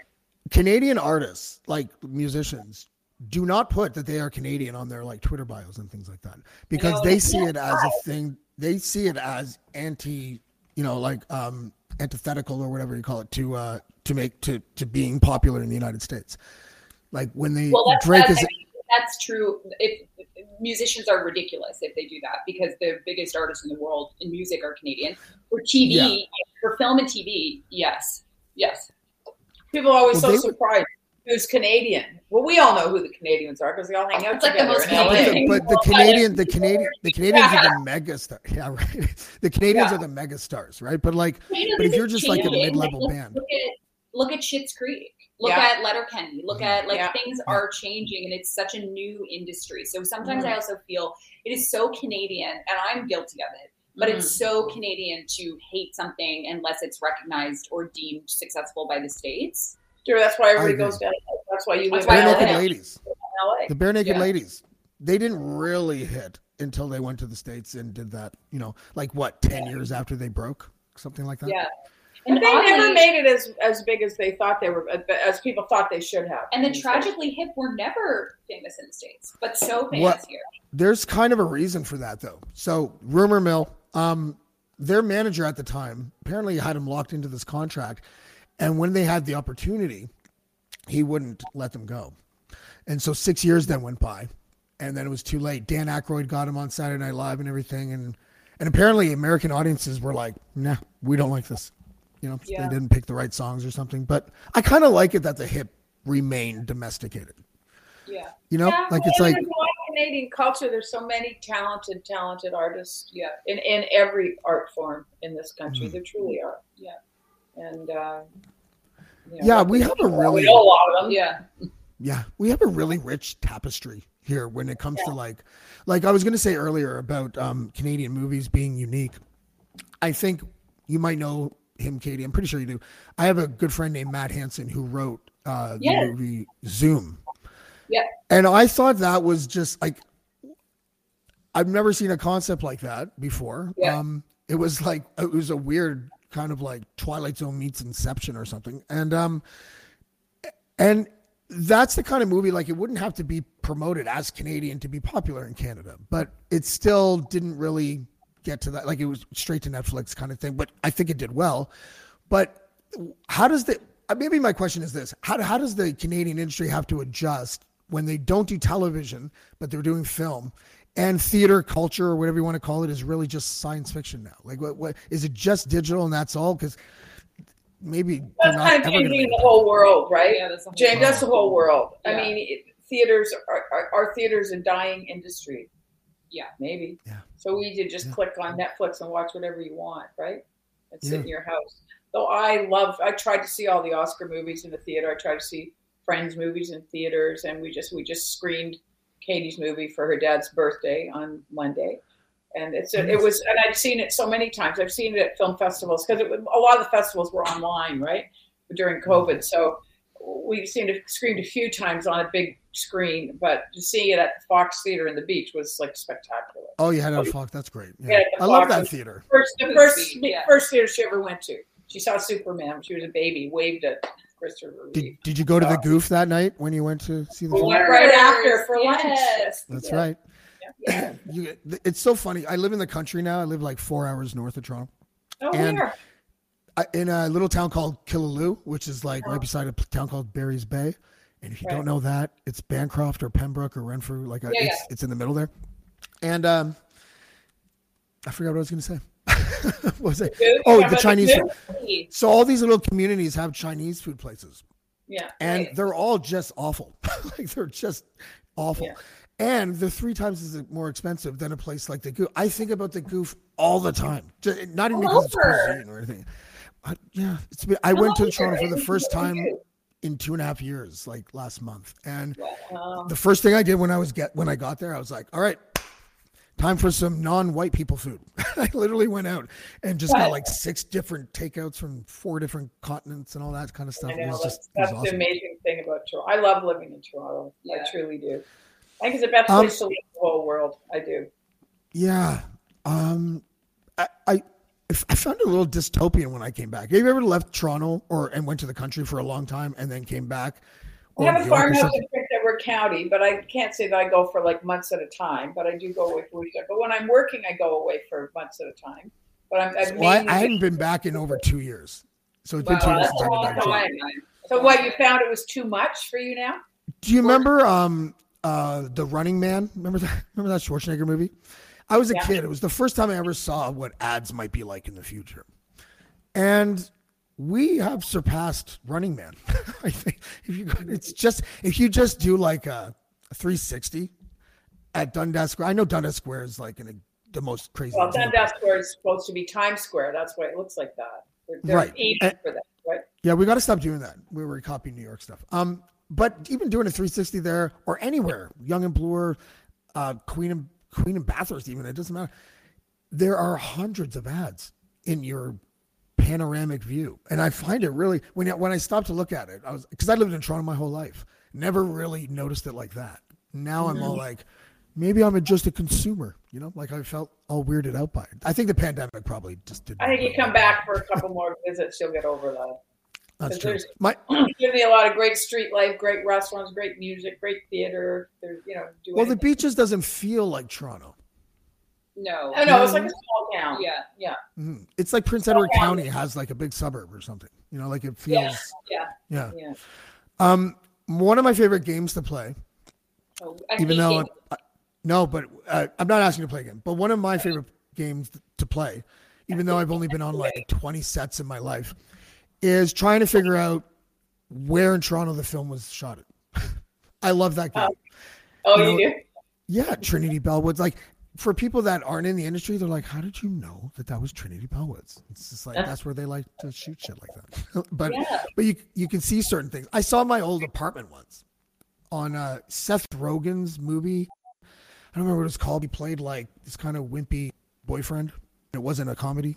Canadian artists like musicians." Do not put that they are Canadian on their like Twitter bios and things like that because No, they see it as a thing. They see it as anti, you know, like um antithetical or whatever you call it to uh to make to to being popular in the United States. Like when they Well, that's, Drake that's, is I mean, that's true. If musicians are ridiculous if they do that because the biggest artists in the world in music are Canadian. For TV, Yeah. for film and TV, yes, yes. People are always Well, so would- surprised. Who's Canadian? Well, we all know who the Canadians are because they all hang out It's like the most. Canadian but the Well, Canadian the Canadian the Canadians Yeah. are the mega star. Yeah, right. The Canadians Yeah. are the mega stars, right? But like You know, But if you're is just like a mid-level look, band. look at look at Schitt's Creek. Look Yeah. at Letterkenny. Look at like Yeah. things are changing, and it's such a new industry. So sometimes Mhm. I also feel it is so Canadian, and I'm guilty of it. But Mm. it's so Canadian to hate something unless it's recognized or deemed successful by the states. Sure, that's why everybody goes down. That's why you That's live Bare I LA. Naked LA. Ladies. LA. The Barenaked Yeah. Ladies. They didn't really hit until they went to the States and did that, you know, like what, 10 years after they broke? Something like that? Yeah. And And they never made it as as big as they thought they were, as people thought they should have. And the Tragically Hip were never famous in the States, but so famous What- here. There's kind of a reason for that, though. So, rumor mill, um, their manager at the time apparently had him locked into this contract. And when they had the opportunity, he wouldn't let them go. And so six years then went by, and then it was too late. Dan Aykroyd got him on Saturday Night Live and everything, and and apparently American audiences were like, "Nah, we don't like this." You know, Yeah. they didn't pick the right songs or something. But I kind of like it that the hip remained domesticated. Yeah. You know, Yeah, like it's like there's a lot of Canadian culture. There's so many talented, talented artists. Yeah. In in every art form in this country, Mm. there truly are. Yeah. And uh, you know, yeah, we have a really a lot of them. Yeah. Yeah, we have a really rich tapestry here when it comes to like, like I was going to say earlier about um, Canadian movies being unique. I think you might know him, Katie. I'm pretty sure you do. I have a good friend named Matt Hansen who wrote uh, the movie Zoom. Yeah. And I thought that was just like, I've never seen a concept like that before. Yeah. Um, it was like, it was a weird kind of like Twilight Zone meets Inception or something. And, um, and that's the kind of movie like it wouldn't have to be promoted as Canadian to be popular in Canada, but it still didn't really get to that. Like it was straight to Netflix kind of thing, but I think it did well. But how does the uh, maybe my question is this: how how does the Canadian industry have to adjust when they don't do television but they're doing film? And theater culture, or whatever you want to call it, is really just science fiction now. Like, what, what is it? Just digital, and that's all? Because maybe That's not kind of changing the it. whole world, right? Yeah, that's the whole James, that's the whole world. I mean, it, theaters are, are, are theaters a dying industry? Yeah. maybe. Yeah. So easy to just Yeah. click on Netflix and watch whatever you want, right? And sit Yeah. in your house. Though I love, I tried to see all the Oscar movies in the theater. I tried to see Friends movies in theaters, and we just we just screened Katie's movie for her dad's birthday on Monday. And it's a, it was, and I'd seen it so many times. I've seen it at film festivals because a lot of the festivals were online, right, during mm-hmm. COVID. So we've seen it screened a few times on a big screen, but seeing it at the Fox Theater in the beach was like spectacular. Oh, you had it on Fox. That's great. Yeah. Yeah, the I love that theater. First, the It was first, yeah. first theater she ever went to. She saw Superman. when She was a baby, waved at Christopher Did, Reeve. did you go to the Goof that night when you went to see the We film? right after for lunch. Yes. That's Yeah. right. Yeah. You, it's so funny. I live in the country now. I live like four hours north of Toronto, Oh, And- where? I, in a little town called Killaloe, which is like right beside a town called Barry's Bay. And if you Right. don't know that, it's Bancroft or Pembroke or Renfrew. Like a, Yeah, it's, it's in the middle there. And um, I forgot what I was going to say. what was it? Food? Oh, Talking the Chinese food? food. So all these little communities have Chinese food places. Yeah. and right. they're all just awful. like they're just awful. Yeah. And they're three times as more expensive than a place like the Goof. I think about the Goof all the time. Ju- Not even because it's cuisine or anything. I, yeah, it's been, I went to over. Toronto for the first time in two and a half years, like last month. And Um, the first thing I did when I was get when I got there, I was like, all right, time for some non-white people food. I literally went out and just got like six different takeouts from four different continents and all that kind of stuff. I It know. was That's, just it was that's the amazing thing about Toronto. I love living in Toronto. I truly do. I think it's the best Um, place to live in the whole world. I do. Yeah. Um, I, I I found it a little dystopian when I came back. Have you ever left Toronto or and went to the country for a long time and then came back? We have a New York farmhouse in Edward County, but I can't say that I go for like months at a time. But I do go away for weekend. But when I'm working, I go away for months at a time. But I'm, I've Well, I, I hadn't been back in over two years, so it's been two years that's since a I've been long back. time. So what you found it was too much for you now? Do you remember um uh the Running Man? Remember that? Remember that Schwarzenegger movie? I was a Yeah. kid. It was the first time I ever saw what ads might be like in the future, and we have surpassed Running Man. I think if you it's just if you just do like a, a 360 at Dundas Square. I know Dundas Square is like in a, the most crazy. Well, example. Dundas Square is supposed to be Times Square. That's why it looks like that. They're, Right. And- for that, right? Yeah, we got to stop doing that. We were copying New York stuff. Um, but even doing a 360 there or anywhere, Yonge and Bloor, uh, Queen and Queen and Bathurst, even it doesn't matter. there are hundreds of ads in your panoramic view, and I find it really when when I stopped to look at it, I was because I lived in Toronto my whole life, never really noticed it like that. Now I'm all like, maybe I'm a, just a consumer, you know, like I felt all weirded out by it. I think the pandemic probably just did. I think you come back for a couple more visits, you'll get over that. That's true. there's- My Give me a lot of great street life, great restaurants, great music, great theater. There's, you know, well, the beaches doesn't feel like Toronto. No. Oh no, it's like a small town. Yeah. yeah, Mhm. It's like Prince Edward Okay. County has like a big suburb or something. You know, like it feels. yeah, Yeah. yeah. Um, one of my favorite games to play, Oh, even though. I, no, but uh, I'm not asking you to play again. But one of my favorite games to play, even though I've only been on like 20 sets in my life, is trying to figure out where in Toronto the film was shot at. I love that game. Oh, You you, know- do? Yeah, Trinity Bellwoods. Like for people that aren't in the industry, they're like, "How did you know that that was Trinity Bellwoods?" It's just like that's where they like to shoot shit like that. but Yeah. but you you can see certain things. I saw my old apartment once on uh, Seth Rogen's movie. I don't remember what it's called. He played like this kind of wimpy boyfriend. It wasn't a comedy.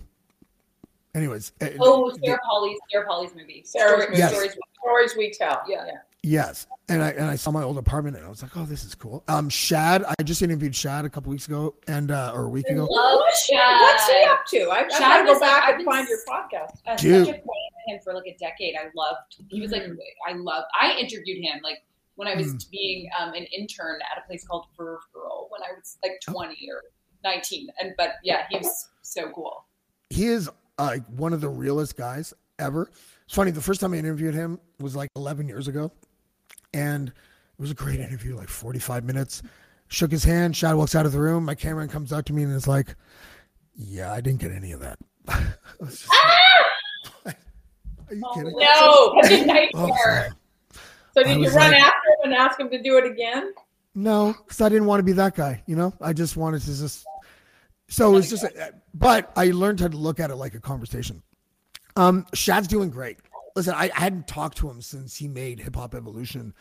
Anyways, uh, Oh, the- Sarah Polley's Sarah Polley's movie. Sarah's Story- Yes. Stories- Stories we tell. Yeah. yeah. Yes, and I and I saw my old apartment and I was like, oh, this is cool. Um, Shad, I just interviewed Shad a couple weeks ago and uh, or a week ago. Love What's he, Shad. what's he up to? I, I gotta go was like- back I've and been find your podcast. uh, Dude. such a fan of him for like a decade. I loved. He was like, I love. I interviewed him like when I was Mm. being um, an intern at a place called Verve Girl when I was like Oh. twenty or nineteen. And but yeah, he was so cool. he is uh, one of the realest guys ever. It's funny. The first time I interviewed him was like 11 years ago, and it was a great interview, like 45 minutes. Shook his hand. Shad walks out of the room. My cameraman comes up to me and is like, "Yeah, I didn't get any of that." Like, Are you kidding? No. Such a Oh, nightmare. So I did you run like- after him and ask him to do it again? No, because I didn't want to be that guy. You know, I just wanted to just. So it's was just, but I learned how to look at it like a conversation. Um, Shad's doing great. Listen, I, I hadn't talked to him since he made Hip Hop Evolution.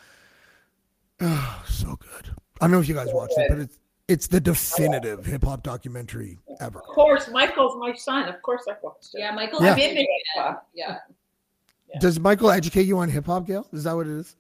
Oh, so good. I don't know if you guys watched it, but it's it's the definitive hip hop documentary ever. Of course, Michael's my son. Of course, I watched it. Yeah, Michael. Yeah. I'm into hip. Yeah. Does Michael educate you on hip hop, Gail? Is that what it is?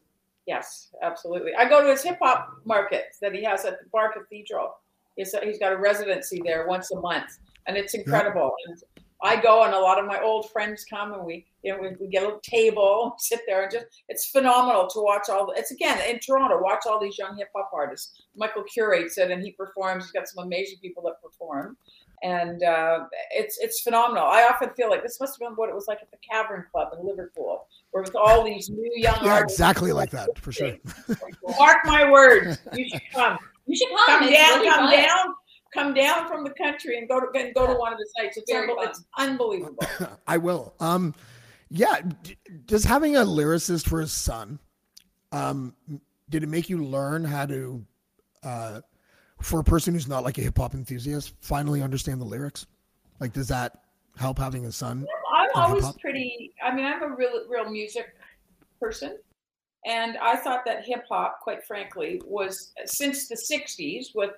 Yes, absolutely. I go to his hip hop markets that he has at the Bar Cathedral. He's, he's got a residency there once a month, and it's incredible. And I go, and a lot of my old friends come, and we, you know, we, we get a little table, sit there, and just it's phenomenal to watch all. The, it's again in Toronto. Watch all these young hip hop artists. Michael curates it, and he performs. He's got some amazing people that perform, and uh, it's it's phenomenal. I often feel like this must have been what it was like at the Cavern Club in Liverpool, where with all these new young Yeah, artists. exactly like that for sure. Mark my words, you should come. You should come. Come It's down, really come fun. down, come down from the country and go to and go to one of the sites. It's, Very unbel- it's unbelievable. I will. Um, yeah. d- Does having a lyricist for his son, um, did it make you learn how to, uh, for a person who's not like a hip hop enthusiast, finally understand the lyrics? Like, does that help having a son? I'm always hip-hop? pretty. I mean, I'm a real real music person, and I thought that hip hop, quite frankly, was since the '60s with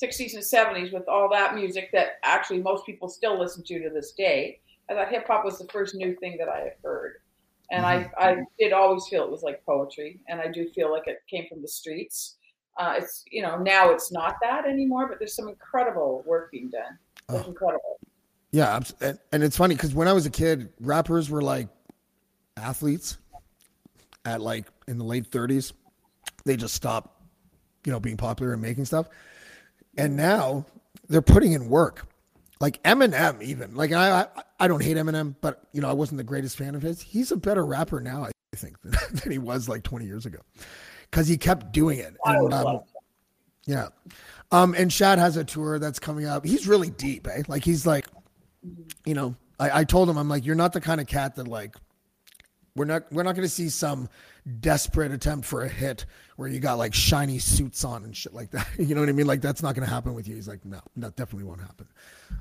60s and 70s with all that music that actually most people still listen to to this day. I thought hip hop was the first new thing that I had heard. And I, I did always feel it was like poetry, and I do feel like it came from the streets. Uh, it's you know now it's not that anymore, but there's some incredible work being done. It's Oh. incredible. Yeah, and, and it's funny because when I was a kid, rappers were like athletes at like in the late 30s. They just stopped, you know, being popular and making stuff. And now they're putting in work. Like Eminem, even like I, I, I don't hate Eminem, but you know, I wasn't the greatest fan of his. He's a better rapper now, I think, than, than he was like 20 years ago, because he kept doing it. And, um, yeah. Um, and Shad has a tour that's coming up. He's really deep, eh? Like he's like, you know, I, I told him, I'm like, you're not the kind of cat that like, we're not, we're not going to see some desperate attempt for a hit where you got like shiny suits on and shit like that. You know what I mean? Like that's not going to happen with you. He's like, no, that definitely won't happen.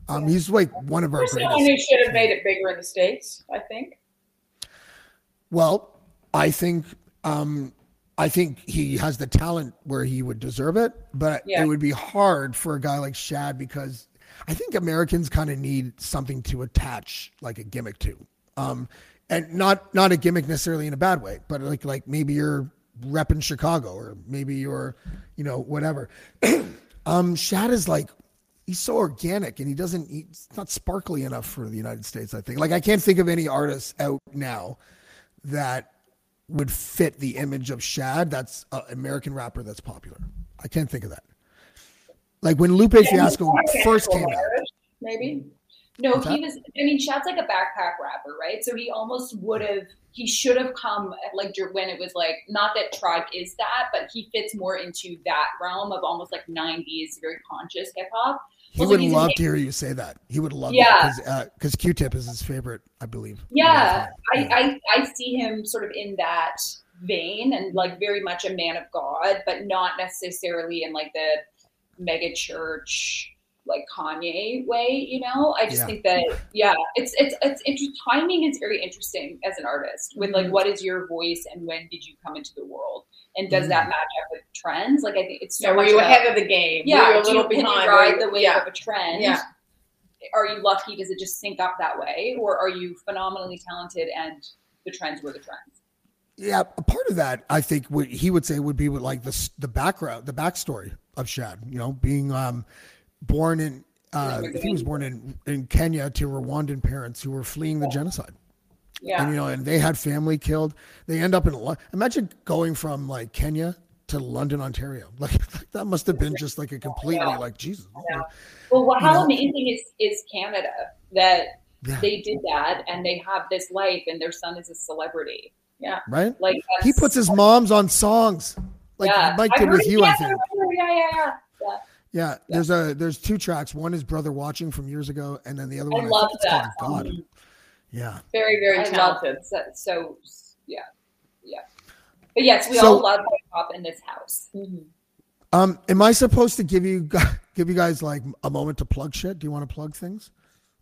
Um, he's like one of our There's someone who should have made it bigger in the states. I think. Well, I think, um, I think he has the talent where he would deserve it, but Yeah. it would be hard for a guy like Shad because I think Americans kind of need something to attach like a gimmick to. Um, and not not a gimmick necessarily in a bad way, but like like maybe you're repping Chicago or maybe you're, you know, whatever. um, Shad is like he's so organic and he doesn't he's not sparkly enough for the United States, I think. Like I can't think of any artists out now that would fit the image of Shad that's an American rapper that's popular. I can't think of that. Like when Lupe Fiasco first came out. Maybe. No, What's he that? was. I mean, Shad's like a backpack rapper, right? So he almost would have. He should have come at like when it was like not that Tribe is that, but he fits more into that realm of almost like '90s, very conscious hip hop. He Also, would love to hear you say that. He would love Yeah. because uh, Q-Tip is his favorite, I believe. Yeah, Yeah. I, I I see him sort of in that vein and like very much a man of God, but not necessarily in like the mega church like Kanye way, you know. I just Yeah. think that yeah, it's it's it's inter- timing is very interesting as an artist with like what is your voice and when did you come into the world and does that match up with trends? Like I think it's so So were you about- ahead of the game? yeah, were you a do little you, can behind? you Were ride you- the wave yeah. of a trend? Yeah. Are you lucky? Does it just sync up that way, or are you phenomenally talented and the trends were the trends? Yeah, a part of that I think what he would say would be with like the the background, the backstory of Shad. You know, being um, born in uh, he was born in in Kenya to Rwandan parents who were fleeing the genocide. Yeah. And you know, and they had family killed. They end up in Lo- imagine going from like Kenya to London, Ontario. Like that must have been just like a completely like Jesus. Well, what, You how know? amazing is is Canada that Yeah. they did that and they have this life and their son is a celebrity. Yeah, Right? like He puts his moms on songs. Like yeah. Mike did with it, you, I yeah, think. Yeah, yeah, yeah. Yeah. Yeah, there's a there's two tracks. One is Brother Watching from years ago, and then the other one I I, love think it's that. called God. Yeah. Very, very I talented. love so, so yeah, yeah. But yes, we So- all love hip hop in this house. Um, am I supposed to give you give you guys like a moment to plug shit? Do you want to plug things?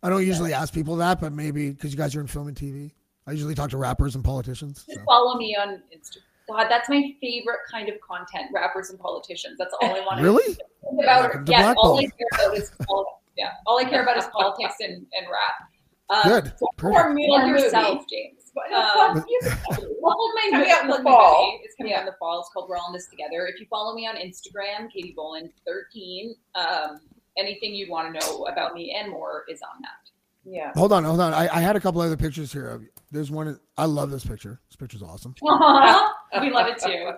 I don't usually ask people that, but maybe because you guys are in film and TV, I usually talk to rappers and politicians. Just so. follow me on Instagram. God, that's my favorite kind of content: rappers and politicians. That's all I want. Really? to think about. Welcome Yeah, all I care about is pol- yeah, all I care about is politics and, and rap. Um, Good. So Perfect. Or me plug yourself. James. But, Um, music. Well, my Coming movie, out in the fall. movie. It's coming out in the fall. It's called We're All in This Together. If you follow me on Instagram, Katie Boland 13, um, anything you'd want to know about me and more is on that. Yeah. Hold on, hold on. I, I had a couple other pictures here. of There's one. I love this picture. This picture's awesome. we love it too.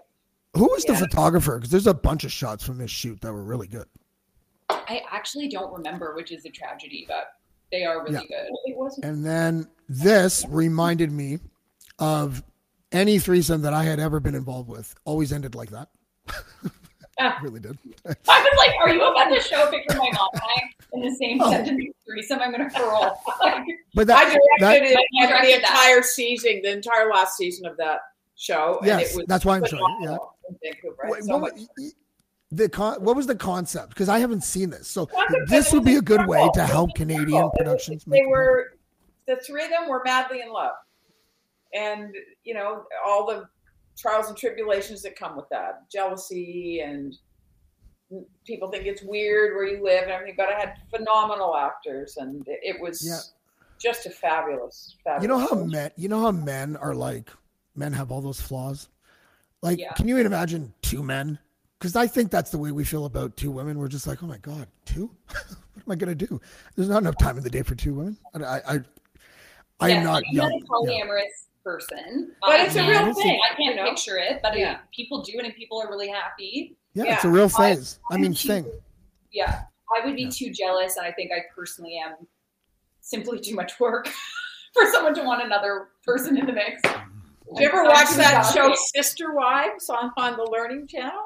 Who was the photographer? Because there's a bunch of shots from this shoot that were really good. I actually don't remember, which is a tragedy, but they are really good. It wasn't. And then this reminded me of any threesome that I had ever been involved with. Always ended like that. really did. I was like, "Are you about to show a picture of my mom and I in the same oh. sentence? Threesome? I'm gonna roll." Like, But I that, directed that it You and the directed that. entire season, the entire last season of that show. and Yes, it was that's why I'm showing, Yeah. in Vancouver. What, So what, was- the con- what was the concept? Because I haven't seen this, so Concept this would be a good way to help Canadian incredible. productions. They make were the three of them were madly in love, and you know all the trials and tribulations that come with that, jealousy, and people think it's weird where you live and everything. But I had phenomenal actors, and it, was Yeah. just a fabulous, fabulous. You know how men, you know how men are like, men have all those flaws. Like, Yeah. can you imagine two men? Because I think that's the way we feel about two women. We're just like, oh my god, two? what am I gonna do? There's not enough time in the day for two women. I, I, I, am not young. not a polyamorous person, But I it's a real thing, I can't you know? picture it, but Yeah. it, people do it, and people are really happy. Yeah, Yeah. it's a real phase. I I'm mean, too- thing. Yeah, I would be Yeah. too jealous, and I think I personally am simply too much work for someone to want another person in the mix. Mm-hmm. Did you ever I'm watch that show exhausted. Sister Wives on, on the Learning Channel?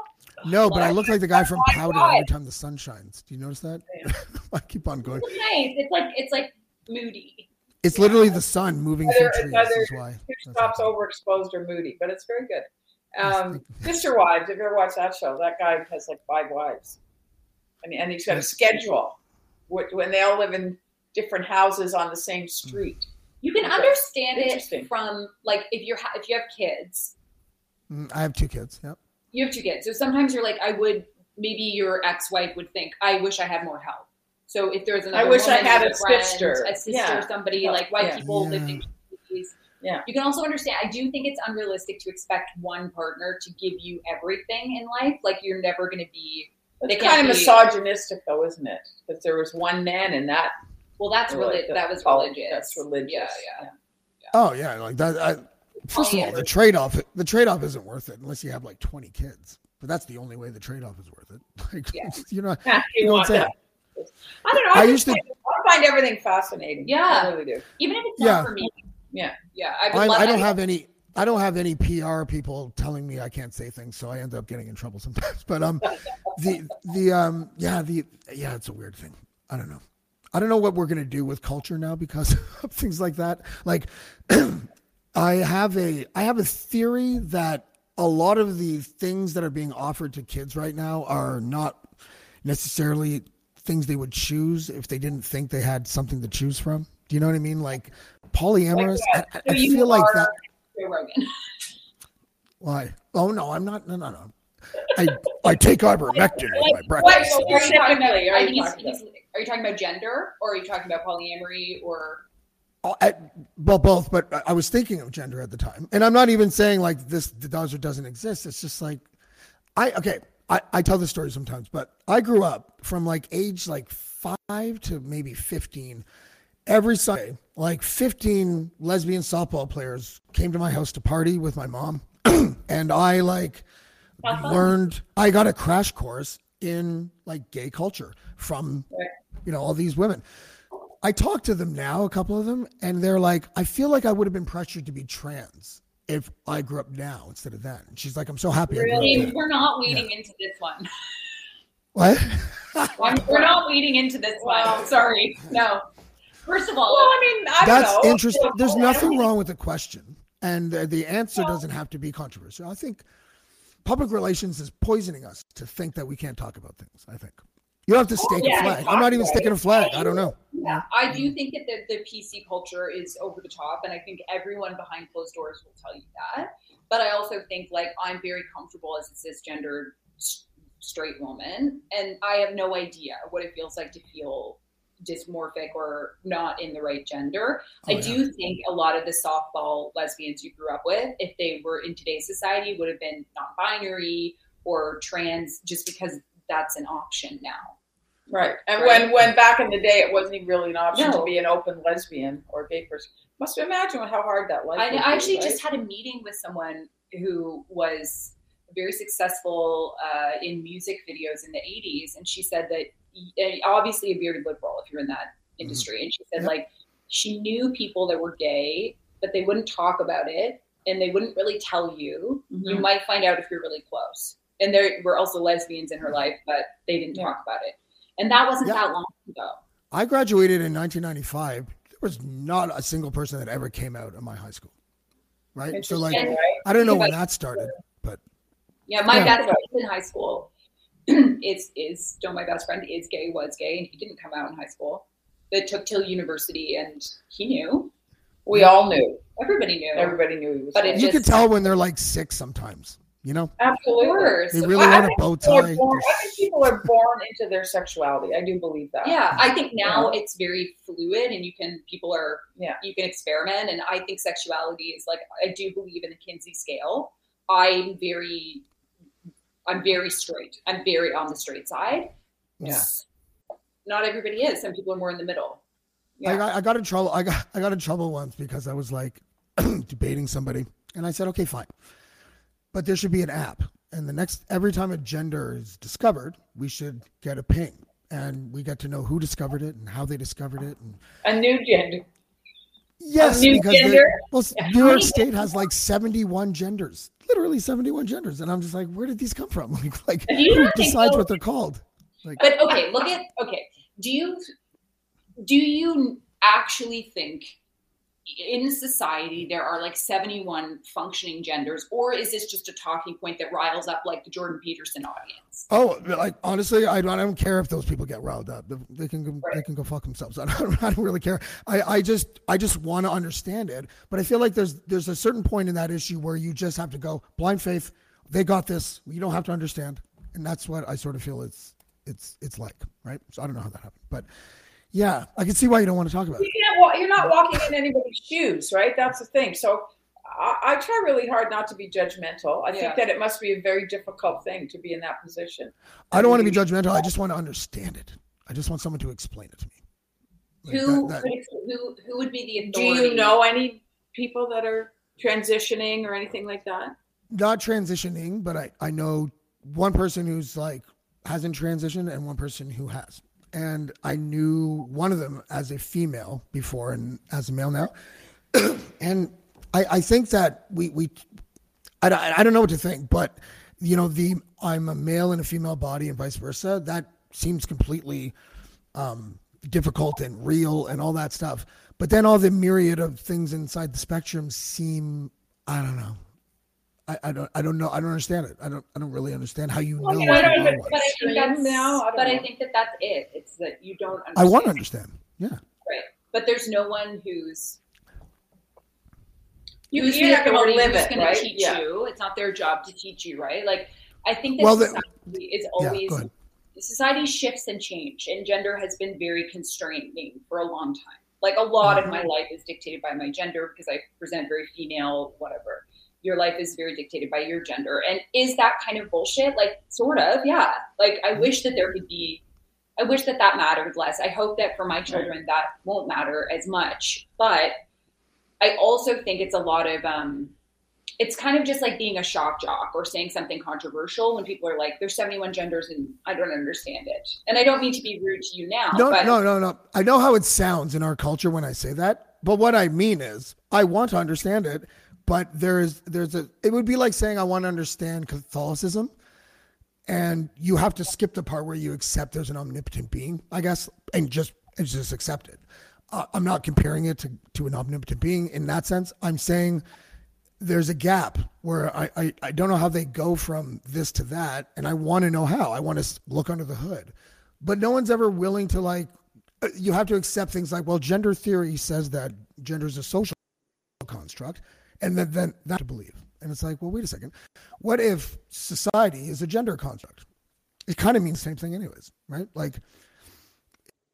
No, but I look like the guy from Powder every time the sun shines. Do you notice that? I keep on going. It's nice. It's like it's like moody. It's literally the sun moving through Either- it's trees. either Is why. Two that's stops overexposed or moody, but it's very good. Yes, Um, Sister Wives, if you ever watched that show, that guy has like five wives. I mean, and he's got a schedule when they all live in different houses on the same street. You can Okay. understand it from like if you're if you have kids, Mm, I have two kids. Yep. you have two kids. So sometimes you're like, I would maybe your ex-wife would think, I wish I had more help. So if there's another, I wish I had a a friend, sister. a sister, Yeah. somebody Yeah. like white Yeah. people lived Yeah. in communities. Yeah. You can also understand. I do think it's unrealistic to expect one partner to give you everything in life. Like you're never going to be. They It's kind of be- misogynistic, though, isn't it? That there was one man in that. Well, that's Really, really that was oh, religious. That's religious. Yeah, yeah. Oh yeah, like that. I, first of all, the trade off the trade off isn't worth it unless you have like twenty kids. But that's the only way the trade off is worth it. Like Yeah. you know, Yeah, you you don't want say. That. I don't know. I, I just used to- find, I find everything fascinating. Yeah. I really do. Even if it's Yeah. not for me. Yeah. Yeah, I, I, I don't have any. I don't have any PR people telling me I can't say things, so I end up getting in trouble sometimes. But um, the the um, yeah, the yeah, it's a weird thing. I don't know. I don't know what we're gonna do with culture now because of things like that. Like, I have a I have a theory that a lot of the things that are being offered to kids right now are not necessarily things they would choose if they didn't think they had something to choose from. Do you know what I mean? Like polyamorous. I, I- I So feel like that. Why? Oh no, I'm not. No, no, no. I I take ivermectin with my Wait, breakfast. so are you talking about? Are you think he's, talking he's, are you talking about gender, or are you talking about polyamory, or Oh, I, well, both, but I- I was thinking of gender at the time, and I'm not even saying like this does or doesn't exist. It's just like I okay. I, I tell this story sometimes, but I grew up from like age like five to maybe 15. Every Sunday, like 15 lesbian softball players came to my house to party with my mom, and I like learned. I got a crash course in like gay culture from you know all these women. I talk to them now, a couple of them, and they're like, I feel like I would have been pressured to be trans if I grew up now instead of then. And she's like, I'm so happy I grew up James, we're not leading into this one. What? We're not leading into this one. Sorry, no. First of all, Well, I mean, I don't That's know. interesting. There's nothing wrong with the question, and the, the answer doesn't have to be controversial. I think public relations is poisoning us to think that we can't talk about things. I think you don't have to stake yeah, a flag. I'm not even sticking a flag. I don't know. Yeah, I do mm-hmm. think that the, the PC culture is over the top, and I think everyone behind closed doors will tell you that. But I also think like I'm very comfortable as a cisgender straight woman, and I have no idea what it feels like to feel dysmorphic or not in the right gender. Oh, I yeah. do think a lot of the softball lesbians you grew up with, if they were in today's society, would have been non-binary or trans, just because that's an option now. Right. And Right. when when back in the day it wasn't even really an option No. to be an open lesbian or gay person. Must imagine how hard that life I, I actually right? just had a meeting with someone who was very successful uh, in music videos in the 80s. And she said that, obviously, a very liberal if you're in that industry. And she said, Yep. like, she knew people that were gay, but they wouldn't talk about it and they wouldn't really tell you. You Mhm. might find out if you're really close. And there were also lesbians in her life, but they didn't Yeah. talk about it. And that wasn't Yeah. that long ago. I graduated in 1995. There was not a single person that ever came out of my high school. Right. So like, right? I don't know when that started, but Yeah, my Yeah. best friend in high school is is still my best friend is gay, was gay, and he didn't come out in high school. It took till university, and he knew. We all knew. Everybody knew. Everybody knew he was. But gay. it you can just- tell when they're like six sometimes. You know, absolutely. Of they really Well, I want a think bow people are tie. born- I think people are born into their sexuality. I do believe that. Yeah, I think now it's very fluid, and you can people are Yeah. you can experiment, and I think sexuality is like I do believe in the Kinsey scale. I'm very, I'm very straight. I'm very on the straight side. Yeah. Not everybody is. Some people are more in the middle. I got, I got in trouble. I got I got in trouble once because I was like debating somebody, and I said, okay, fine, but there should be an app, and the next every time a gender is discovered, we should get a ping, and we get to know who discovered it and how they discovered it, and A new gender. yes, new because gender? well, New York State has like seventy-one genders, literally seventy-one genders, and I'm just like, where did these come from? Like, like who decides those- what they're called? Like, But okay, look at okay. Do you do you actually think in society there are like 71 functioning genders or is this just a talking point that riles up like the Jordan Peterson audience? Oh, like honestly, I don't, I don't care if those people get riled up. They can go, they can go fuck themselves. I don't, I don't really care. I, I just I just want to understand it. But I feel like there's there's a certain point in that issue where you just have to go blind faith. They got this. You don't have to understand, and that's what I sort of feel it's it's it's like, right? So I don't know how that happened, but yeah, I can see why you don't want to talk about You it. can't walk, you're not walking in anybody's shoes, right? That's the thing. So I, I try really hard not to be judgmental. I Yeah. think that it must be a very difficult thing to be in that position. I don't want to be judgmental. I just want to understand it. I just want someone to explain it to me. Like Who, that- that- who who would be the Do you know any people that are transitioning or anything like that? not transitioning, but I, I know one person who's like hasn't transitioned and one person who has. And I knew one of them as a female before and as a male now. and I, I think that we, we I, don't- I don't know what to think, but you know, the I'm a male in a female body and vice versa. That seems completely um, difficult and real and all that stuff. But then all the myriad of things inside the spectrum seem I don't know. I, I don't I don't know I don't understand it. I don't I don't really understand how you Well, know. yeah, what I don't know. But I think that's now, I don't but I think that that's it. It's that you don't. Understand. I want to understand. Yeah. Right. But there's no one who's You, who's you're the not going authority to live who's it, going to right? teach Yeah. you. It's not their job to teach you, right? Like I think that Well, the- society is always go ahead. society shifts and change, and gender has been very constraining for a long time. Like a lot of my Mm-hmm. life is dictated by my gender because I present very female, whatever. Your life is very dictated by your gender, and is that kind of bullshit? Like sort of, yeah. Like. I wish that there could be. I wish that that mattered less. I hope that for my children that won't matter as much. But I also think it's a lot of um, it's kind of just like being a shock jock or saying something controversial when people are like, "There's 71 genders and I don't understand it." And I don't mean to be rude to you now, No, but no, no, no. I know how it sounds in our culture when I say that, but what I mean is I want to understand it, but there is there's a it would be like saying I want to understand Catholicism and you have to skip the part where you accept there's an omnipotent being, I guess, and just and just accept it. Uh, I'm not comparing it to to an omnipotent being in that sense. I'm saying there's a gap where I, I, I don't know how they go from this to that, and I want to know how. I want to look under the hood, but no one's ever willing to like. uh, You have to accept things like, well, gender theory says that gender is a social construct, and then then that to believe. And it's like, well, wait a second. What if society is a gender construct? It kind of means the same thing, anyways, right? Like,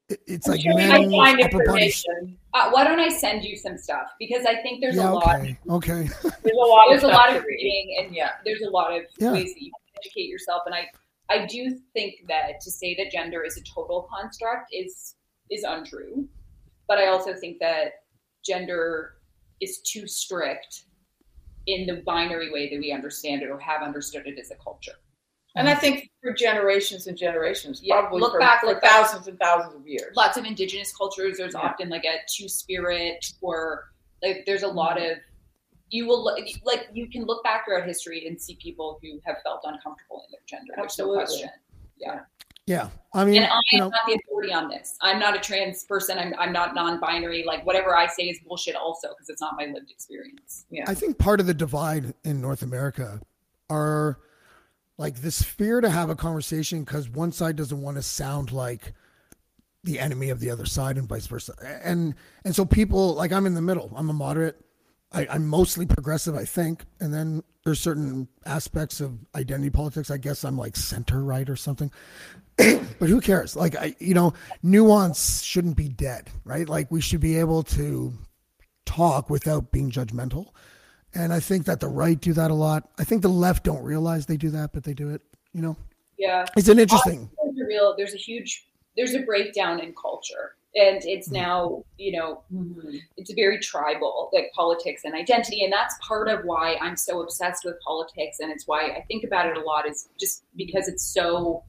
it, it's I'm like sure men, find information. uh, why don't I send you some stuff because I think there's Yeah, a lot. okay, okay. There's a lot There's a of lot of reading, and Yeah. there's a lot of Yeah. ways that you can educate yourself. And I, I do think that to say that gender is a total construct is is untrue. But I also think that gender is too strict in the binary way that we understand it or have understood it as a culture. And I mm-hmm. think for generations and generations, Yeah, probably look for, back, for look back. thousands and thousands of years. lots of indigenous cultures there's Yeah. often like a two spirit or like there's a mm-hmm. lot of you will like you can look back throughout history and see people who have felt uncomfortable in their gender there's no question yeah Yeah, I mean, and i you am know, not the authority on this i'm not a trans person i'm, I'm not non-binary like whatever i say is bullshit also because it's not my lived experience Yeah. I think part of the divide in North America are like this fear to have a conversation because one side doesn't want to sound like the enemy of the other side and vice versa. And and so people like I'm in the middle. I'm a moderate. I, I'm mostly progressive, I think. And then there's certain aspects of identity politics. I guess I'm like center right or something. but who cares? Like I, you know, nuance shouldn't be dead, right? Like we should be able to talk without being judgmental. And I think that the right do that a lot. I think the left don't realize they do that, but they do it. You know, yeah it's an interesting. there's a real there's a huge there's a breakdown in culture and it's Mm-hmm. now you know mm-hmm. it's very tribal like politics and identity and that's part of why i'm so obsessed with politics and it's why i think about it a lot is just because it's so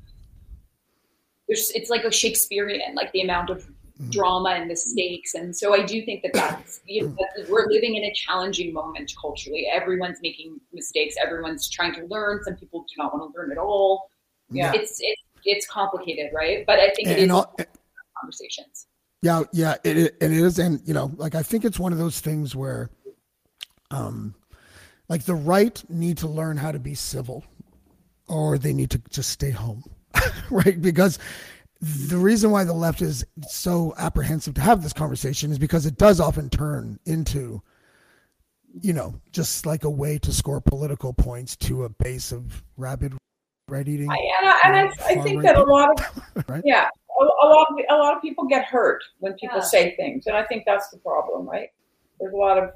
there's it's like a shakespearean like the amount of mm-hmm. drama and the stakes and so i do think that that's you know, that mm-hmm. we're living in a challenging moment culturally. Everyone's making mistakes everyone's trying to learn some people do not want to learn at all. Yeah. it's it's it's complicated right? But i think it And is all- conversations Yeah, yeah, it, it, it is, and you know, like I think it's one of those things where, um, like the right need to learn how to be civil, or they need to just stay home, right? Because the reason why the left is so apprehensive to have this conversation is because it does often turn into, you know, just like a way to score political points to a base of rabid right eating. I, and I, and I, I think that a lot of right? yeah, a, a lot of a lot of people get hurt when people Yeah. say things, and I think that's the problem, right? There's a lot of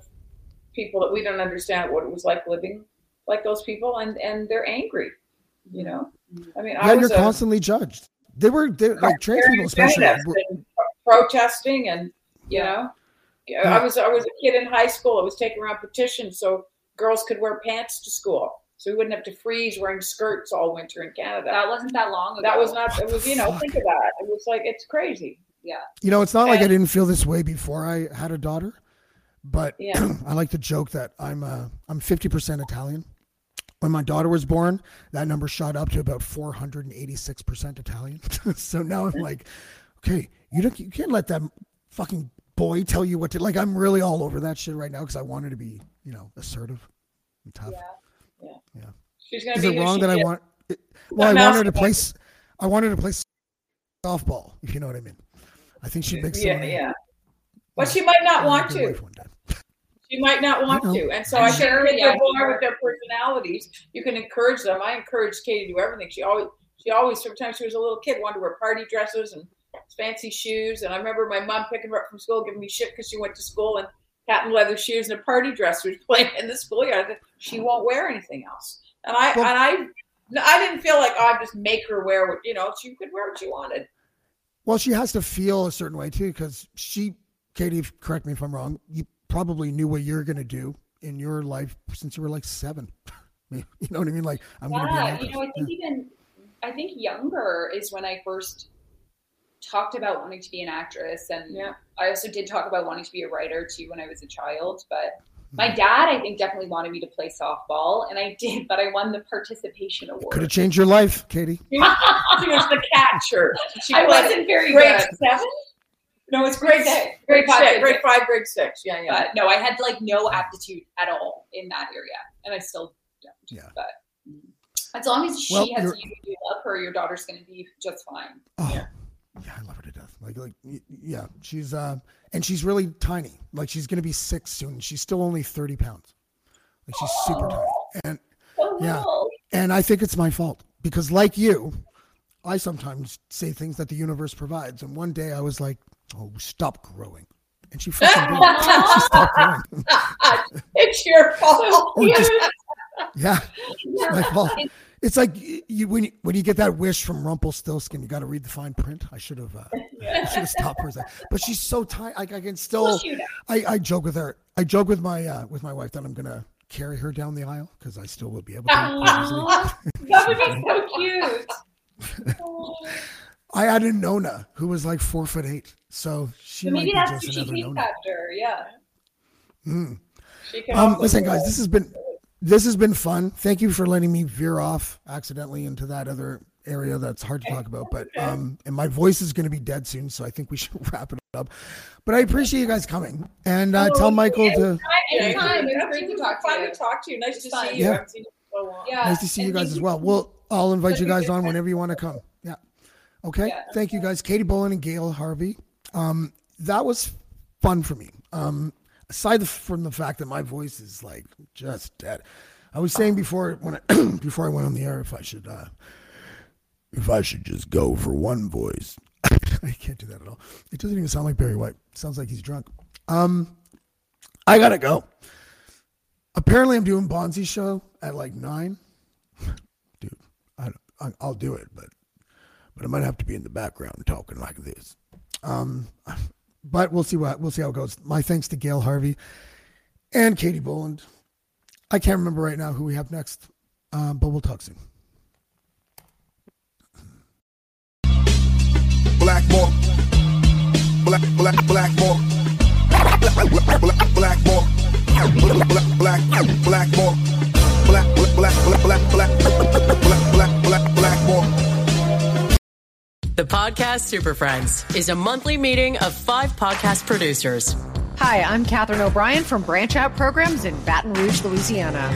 people that we don't understand what it was like living like those people, and and they're angry. You know, I mean, I Yeah, you're a constantly judged. They were they're like trans people, especially. and protesting, and you know, yeah. I was I was a kid in high school. I was taking around petitions so girls could wear pants to school, so we wouldn't have to freeze wearing skirts all winter in Canada. That wasn't that long ago. That was not. It was you know. Think of that. It was like it's crazy. Yeah. You know, it's not like I didn't feel this way before I had a daughter, but Yeah. I like to joke that I'm uh, I'm 50% Italian. When my daughter was born, that number shot up to about 486% Italian. so now I'm like, okay, you don't you can't let that fucking boy tell you what to like. I'm really all over that shit right now because I wanted to be you know assertive and tough. She's gonna Is be it wrong that I is. want? It, well, I I'm wanted to play. I wanted to play softball. If you know what I mean. I think she'd make Yeah, yeah. But she might not want to. She might not want to. And so I'm I think sure, kids yeah, are with their personalities. You can encourage them. I encouraged Katie to do everything. She always, she always, time she was a little kid, wanted to wear party dresses and fancy shoes. And I remember my mom picking her up from school, giving me shit because she went to school in patent leather shoes and a party dress. She was playing in the schoolyard. She won't wear anything else. And I, Well- and I, I didn't feel like oh, I just make her wear what you know. She could wear what she wanted. Well, she has to feel a certain way too, because she, Katie, correct me if I'm wrong. You probably knew what you're going to do in your life since you were like seven. you know what I mean? Like I'm going to be an Yeah, you know, I think even I think younger is when I first talked about wanting to be an actress, and Yeah. I also did talk about wanting to be a writer too when I was a child. But Hmm. my dad, I think, definitely wanted me to play softball, and I did. But I won the participation award. Could have changed your life, Katie. She was, the catcher. She I wasn't very grade good. seven. No, it's Grade grade six, six. grade five, six, grade grade six. five, grade six. Yeah, yeah. But no, I had like no aptitude at all in that area, and I still don't. Yeah. But as long as she Well, has you're- you, you love her, your daughter's going to be just fine. Oh, yeah. I love her to death. Like, like, yeah, she's uh, and she's really tiny. Like, she's gonna be six soon. She's still only thirty pounds. Like, she's super tiny, and Oh, Yeah. no. and I think it's my fault because, like you, I sometimes say things that the universe provides. And one day I was like, "Oh, stop growing," and she fucking did. she stopped growing. it's your fault. Just- yeah, it's my fault. It's like you when you, when you get that wish from Rumpelstiltskin, you got to read the fine print. I should have uh, I should have stopped for a second. But she's so tiny. Like I can still. I, I joke with her. I joke with my uh, with my wife that I'm gonna carry her down the aisle because I still will be able to. That would be so cute. I had a Nona who was like four foot eight, so she Maybe might that's be who just she another takes Nona. after. Yeah. She Um, listen, guys, this has been this has been fun. Thank you for letting me veer off accidentally into that other area that's hard to talk about. But um, and my voice is going to be dead soon, so I think we should wrap it up. But I appreciate you guys coming and uh, tell Michael to Anytime. It's That's great to talk to fun you. to talk to you. Nice to see you. Yeah. I haven't seen you so long. Yeah. nice to see you guys as well. Well, I'll invite you guys on whenever you want to come. Yeah. Okay. Yeah. Thank you guys, Katie Boland and Gail Harvey. Um, that was fun for me. Um, aside from the fact that my voice is like just dead, I was saying before when I, before I went on the air if I should uh, if I should just go for one voice. I can't do that at all. It doesn't even sound like Barry White. It sounds like he's drunk. Um, I gotta go. Apparently, I'm doing Bonzi's show at like nine. Dude, I, I, I'll do it, but but I might have to be in the background talking like this. Um, but we'll see what we'll see how it goes. My thanks to Gail Harvey and Katie Boland. I can't remember right now who we have next, um, but we'll talk soon. Blackmore. Black, black, Blackmore. Black, black, black, Blackmore. Black, black, black, Blackmore. Black, black, black, black, black, black, black, black, black, Blackmore. The podcast Super Friends is a monthly meeting of five podcast producers. Hi, I'm Katherine O'Brien from Branch Out Programs in Baton Rouge, Louisiana.